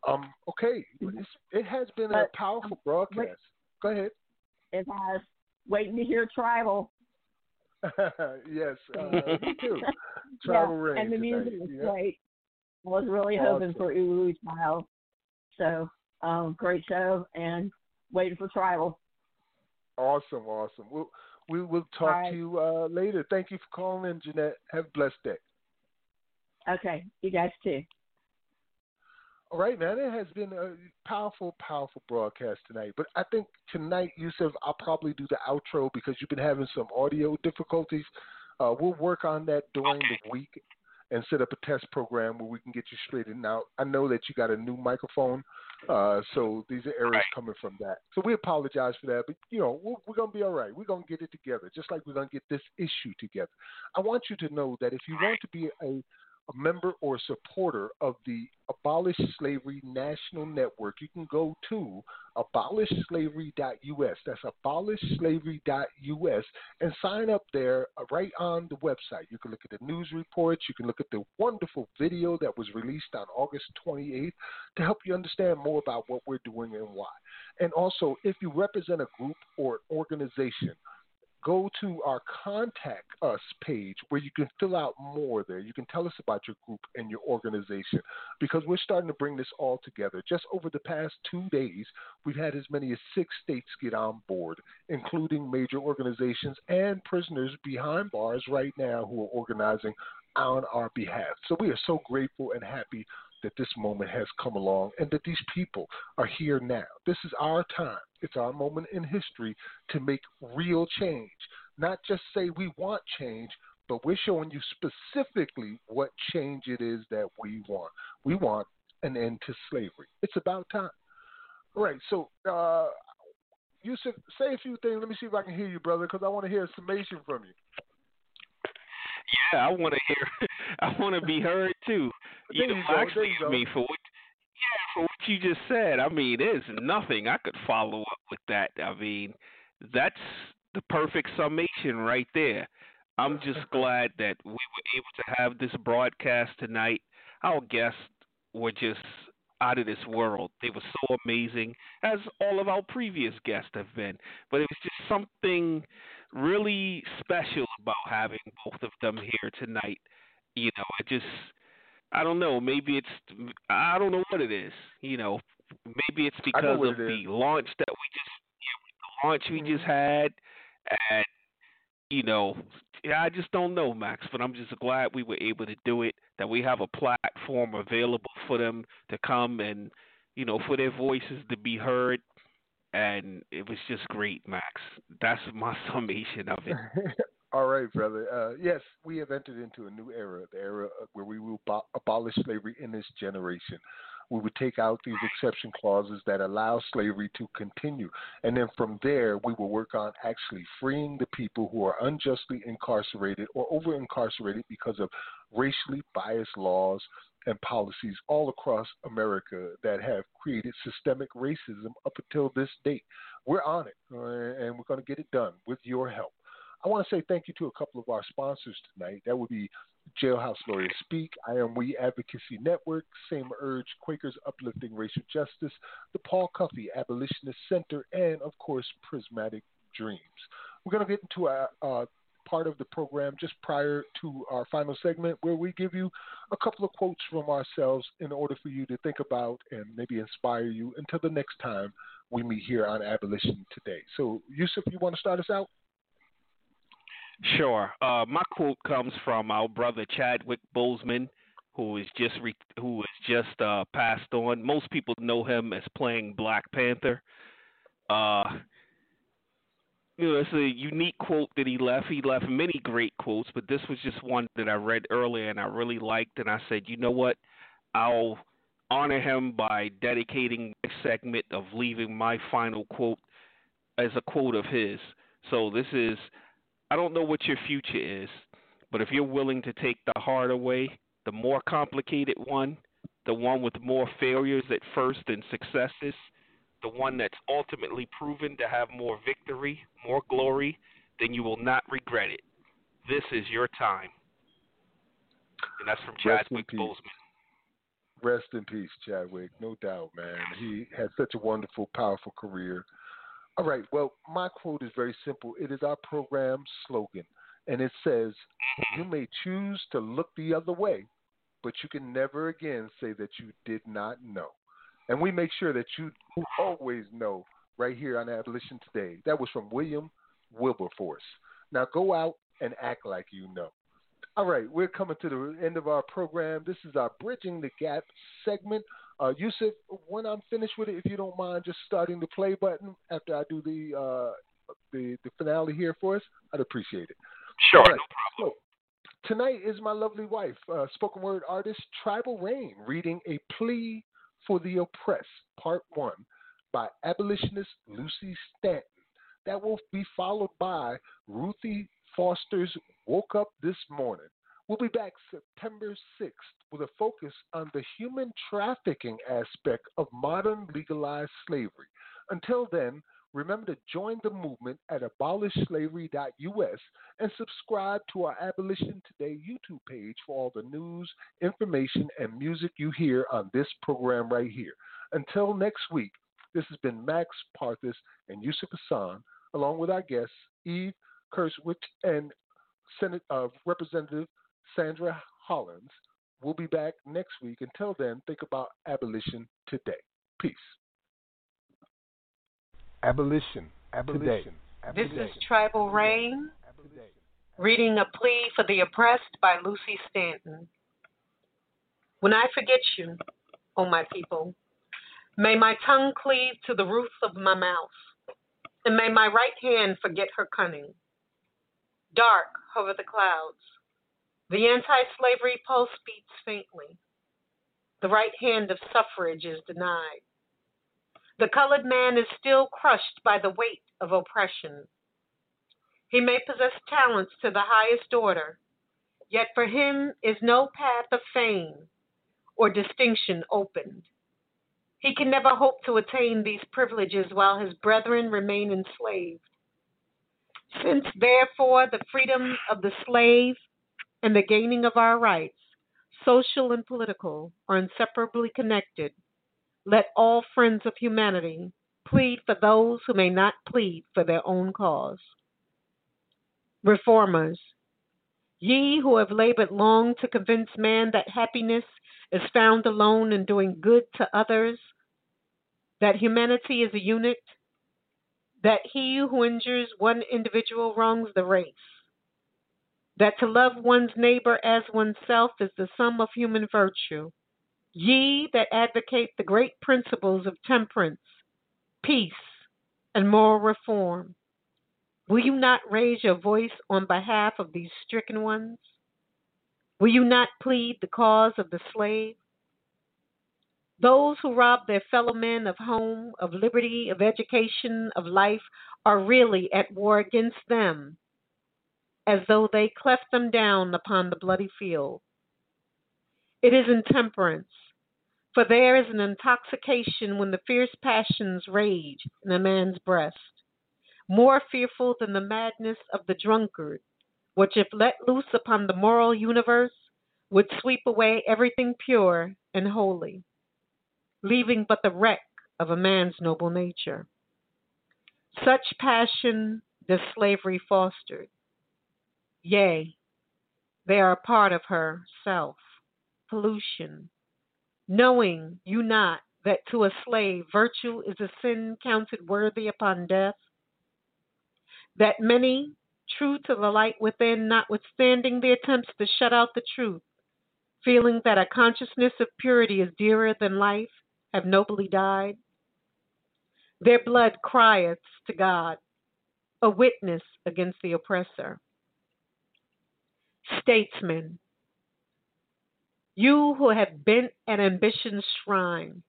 Um, okay, it's, it has been a powerful um, broadcast. Go ahead. It has waiting to hear tribal. [LAUGHS] yes, uh, me too. Travel [LAUGHS] yeah, rain and the tonight. music was Yeah. great. I was really Awesome. hoping for Ooh Child. So, um, great show and waiting for tribal. Awesome, awesome. We'll, we will talk right. to you uh, later. Thank you for calling in, Jeanette. Have a blessed day. Okay, you guys too. All right, man. It has been a powerful, powerful broadcast tonight. But I think tonight, Yusuf, I'll probably do the outro because you've been having some audio difficulties. Uh, we'll work on that during the week and set up a test program where we can get you straightened out. I know that you got a new microphone, uh, so these are errors Right. coming from that. So we apologize for that, but you know we're, we're gonna be all right. We're gonna get it together, just like we're gonna get this issue together. I want you to know that if you want to be a a member or supporter of the Abolish Slavery National Network, you can go to abolishslavery.us. That's abolishslavery.us and sign up there right on the website. You can look at the news reports. You can look at the wonderful video that was released on August 28th to help you understand more about what we're doing and why. And also, if you represent a group or organization, go to our contact us page where you can fill out more there. You can tell us about your group and your organization because we're starting to bring this all together. Just over the past two days, we've had as many as six states get on board, including major organizations and prisoners behind bars right now who are organizing on our behalf. So we are so grateful and happy that this moment has come along and that these people are here now. This is our time. It's our moment in history to make real change. Not just say we want change, but we're showing you specifically what change it is that we want. We want an end to slavery. It's about time. All right, so uh, you should say a few things. Let me see if I can hear you, brother, because I want to hear a summation from you. Yeah, [LAUGHS] I want to hear. [LAUGHS] I want to be heard too. You know, actually, I mean, for what, yeah, for what you just said, I mean, there's nothing I could follow up with that. I mean, that's the perfect summation right there. I'm just [LAUGHS] glad that we were able to have this broadcast tonight. Our guests were just out of this world. They were so amazing, as all of our previous guests have been. But it was just something really special about having both of them here tonight. You know, I just, I don't know. Maybe it's, I don't know what it is. You know, maybe it's because of it the is. launch that we just, yeah, the launch we just mm-hmm. had, and you know, yeah, I just don't know, Max. But I'm just glad we were able to do it. That we have a platform available for them to come and, you know, for their voices to be heard. And it was just great, Max. That's [LAUGHS] my summation of it. [LAUGHS] All right, brother. Uh, yes, we have entered into a new era, the era where we will bo- abolish slavery in this generation. We would take out these exception clauses that allow slavery to continue. And then from there, we will work on actually freeing the people who are unjustly incarcerated or over incarcerated because of racially biased laws and policies all across America that have created systemic racism up until this date. We're on it, uh, and we're going to get it done with your help. I want to say thank you to a couple of our sponsors tonight. That would be Jailhouse Lawyers Speak, I Am We Advocacy Network, Same Urge, Quakers Uplifting Racial Justice, the Paul Cuffe Abolitionist Center, and of course, Prismatic Dreams. we're going to get into our a part of the program just prior to our final segment where we give you a couple of quotes from ourselves in order for you to think about and maybe inspire you until the next time we meet here on Abolition Today. So, Yusuf, you want to start us out? Sure. Uh, my quote comes from our brother Chadwick Boseman, who is just re- who is just uh, passed on. Most people know him as playing Black Panther. Uh, you know, it's a unique quote that he left. He left many great quotes, but this was just one that I read earlier and I really liked. And I said, you know what? I'll honor him by dedicating this segment of leaving my final quote as a quote of his. So this is I don't know what your future is, but if you're willing to take the harder way, the more complicated one, the one with more failures at first than successes, the one that's ultimately proven to have more victory, more glory, then you will not regret it. This is your time. And that's from Chadwick Boseman. Rest in peace, Chadwick. No doubt, man. He had such a wonderful, powerful career. All right. Well, my quote is very simple. It is our program slogan, and it says, "You may choose to look the other way, but you can never again say that you did not know." And we make sure that you always know right here on Abolition Today. That was from William Wilberforce. Now go out and act like you know. All right, we're coming to the end of our program. This is our Bridging the Gap segment. Uh, Yusuf, when I'm finished with it, if you don't mind just starting the play button after I do the uh, the, the finale here for us, I'd appreciate it. Sure, right. no problem. So, tonight is my lovely wife, uh, spoken word artist Tribal Rain, reading A Plea for the Oppressed, Part 1, by abolitionist Lucy Stanton. That will be followed by Ruthie Foster's Woke Up This Morning, We'll be back September 6th with a focus on the human trafficking aspect of modern legalized slavery. Until then, remember to join the movement at abolishslavery.us and subscribe to our Abolition Today YouTube page for all the news, information, and music you hear on this program right here. Until next week, this has been Max Parthas and Yusuf Hassan, along with our guests, Eve Hurwitz and Senate uh, Representative Sandra Hollins. We'll be back next week. Until then, think about abolition today. Peace. Abolition. Abolition. This is Tribal Rain reading A Plea for the Oppressed by Lucy Stanton. When I forget you, O oh my people, may my tongue cleave to the roof of my mouth, and may my right hand forget her cunning. Dark hover the clouds, the anti slavery pulse beats faintly. The right hand of suffrage is denied. The colored man is still crushed by the weight of oppression. He may possess talents to the highest order, yet for him is no path of fame or distinction opened. He can never hope to attain these privileges while his brethren remain enslaved. Since, therefore, the freedom of the slave and the gaining of our rights, social and political, are inseparably connected, let all friends of humanity plead for those who may not plead for their own cause. Reformers, ye who have labored long to convince man that happiness is found alone in doing good to others, that humanity is a unit, that he who injures one individual wrongs the race, that to love one's neighbor as oneself is the sum of human virtue. Ye that advocate the great principles of temperance, peace, and moral reform, will you not raise your voice on behalf of these stricken ones? Will you not plead the cause of the slave? Those who rob their fellow men of home, of liberty, of education, of life are really at war against them as though they cleft them down upon the bloody field. It is intemperance, for there is an intoxication when the fierce passions rage in a man's breast, more fearful than the madness of the drunkard, which, if let loose upon the moral universe, would sweep away everything pure and holy, leaving but the wreck of a man's noble nature. Such passion does slavery fostered. Yea, they are a part of her self, pollution, knowing you not that to a slave virtue is a sin counted worthy upon death? That many, true to the light within, notwithstanding the attempts to shut out the truth, feeling that a consciousness of purity is dearer than life, have nobly died? Their blood crieth to God, a witness against the oppressor. Statesmen, you who have bent an ambition's shrine,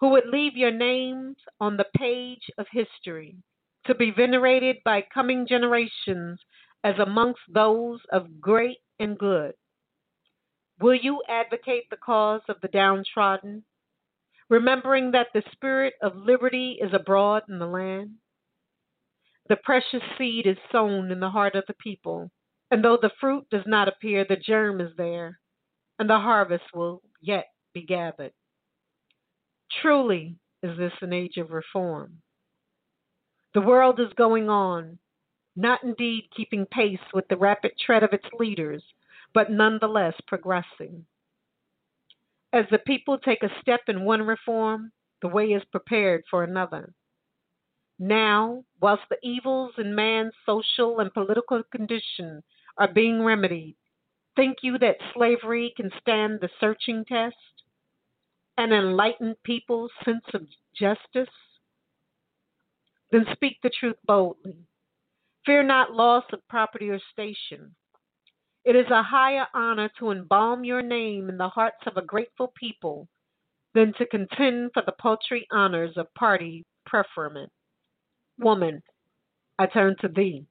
who would leave your names on the page of history to be venerated by coming generations as amongst those of great and good. Will you advocate the cause of the downtrodden, remembering that the spirit of liberty is abroad in the land? The precious seed is sown in the heart of the people, and though the fruit does not appear, the germ is there, and the harvest will yet be gathered. Truly is this an age of reform. The world is going on, not indeed keeping pace with the rapid tread of its leaders, but nonetheless progressing. As the people take a step in one reform, the way is prepared for another. Now, whilst the evils in man's social and political condition are being remedied, think you that slavery can stand the searching test? An enlightened people's sense of justice? Then speak the truth boldly. Fear not loss of property or station. It is a higher honor to embalm your name in the hearts of a grateful people than to contend for the paltry honors of party preferment. Woman, I turn to thee.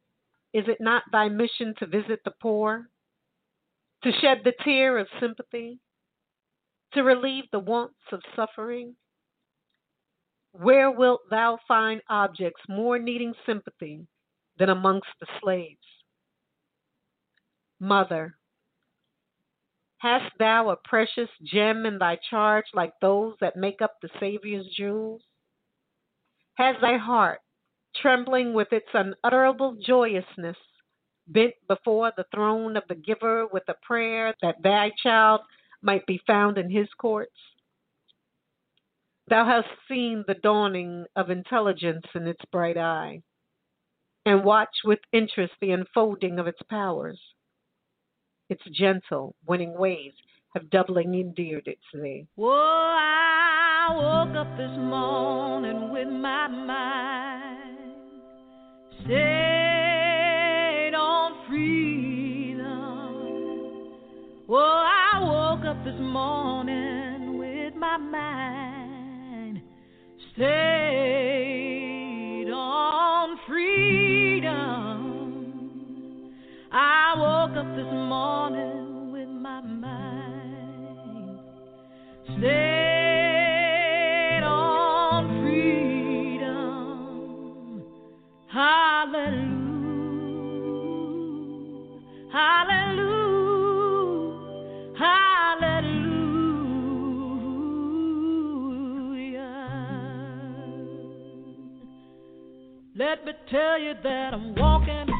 Is it not thy mission to visit the poor, to shed the tear of sympathy, to relieve the wants of suffering? Where wilt thou find objects more needing sympathy than amongst the slaves? Mother, hast thou a precious gem in thy charge like those that make up the Saviour's jewels? Has thy heart, trembling with its unutterable joyousness, bent before the throne of the giver with a prayer that thy child might be found in his courts? Thou hast seen the dawning of intelligence in its bright eye, and watched with interest the unfolding of its powers. Its gentle, winning ways have doubling endeared it to thee. Whoa, I woke up this morning with my mind on freedom. Whoa, I woke up this morning with my mind set on freedom. I woke up this morning Let me tell you that I'm walking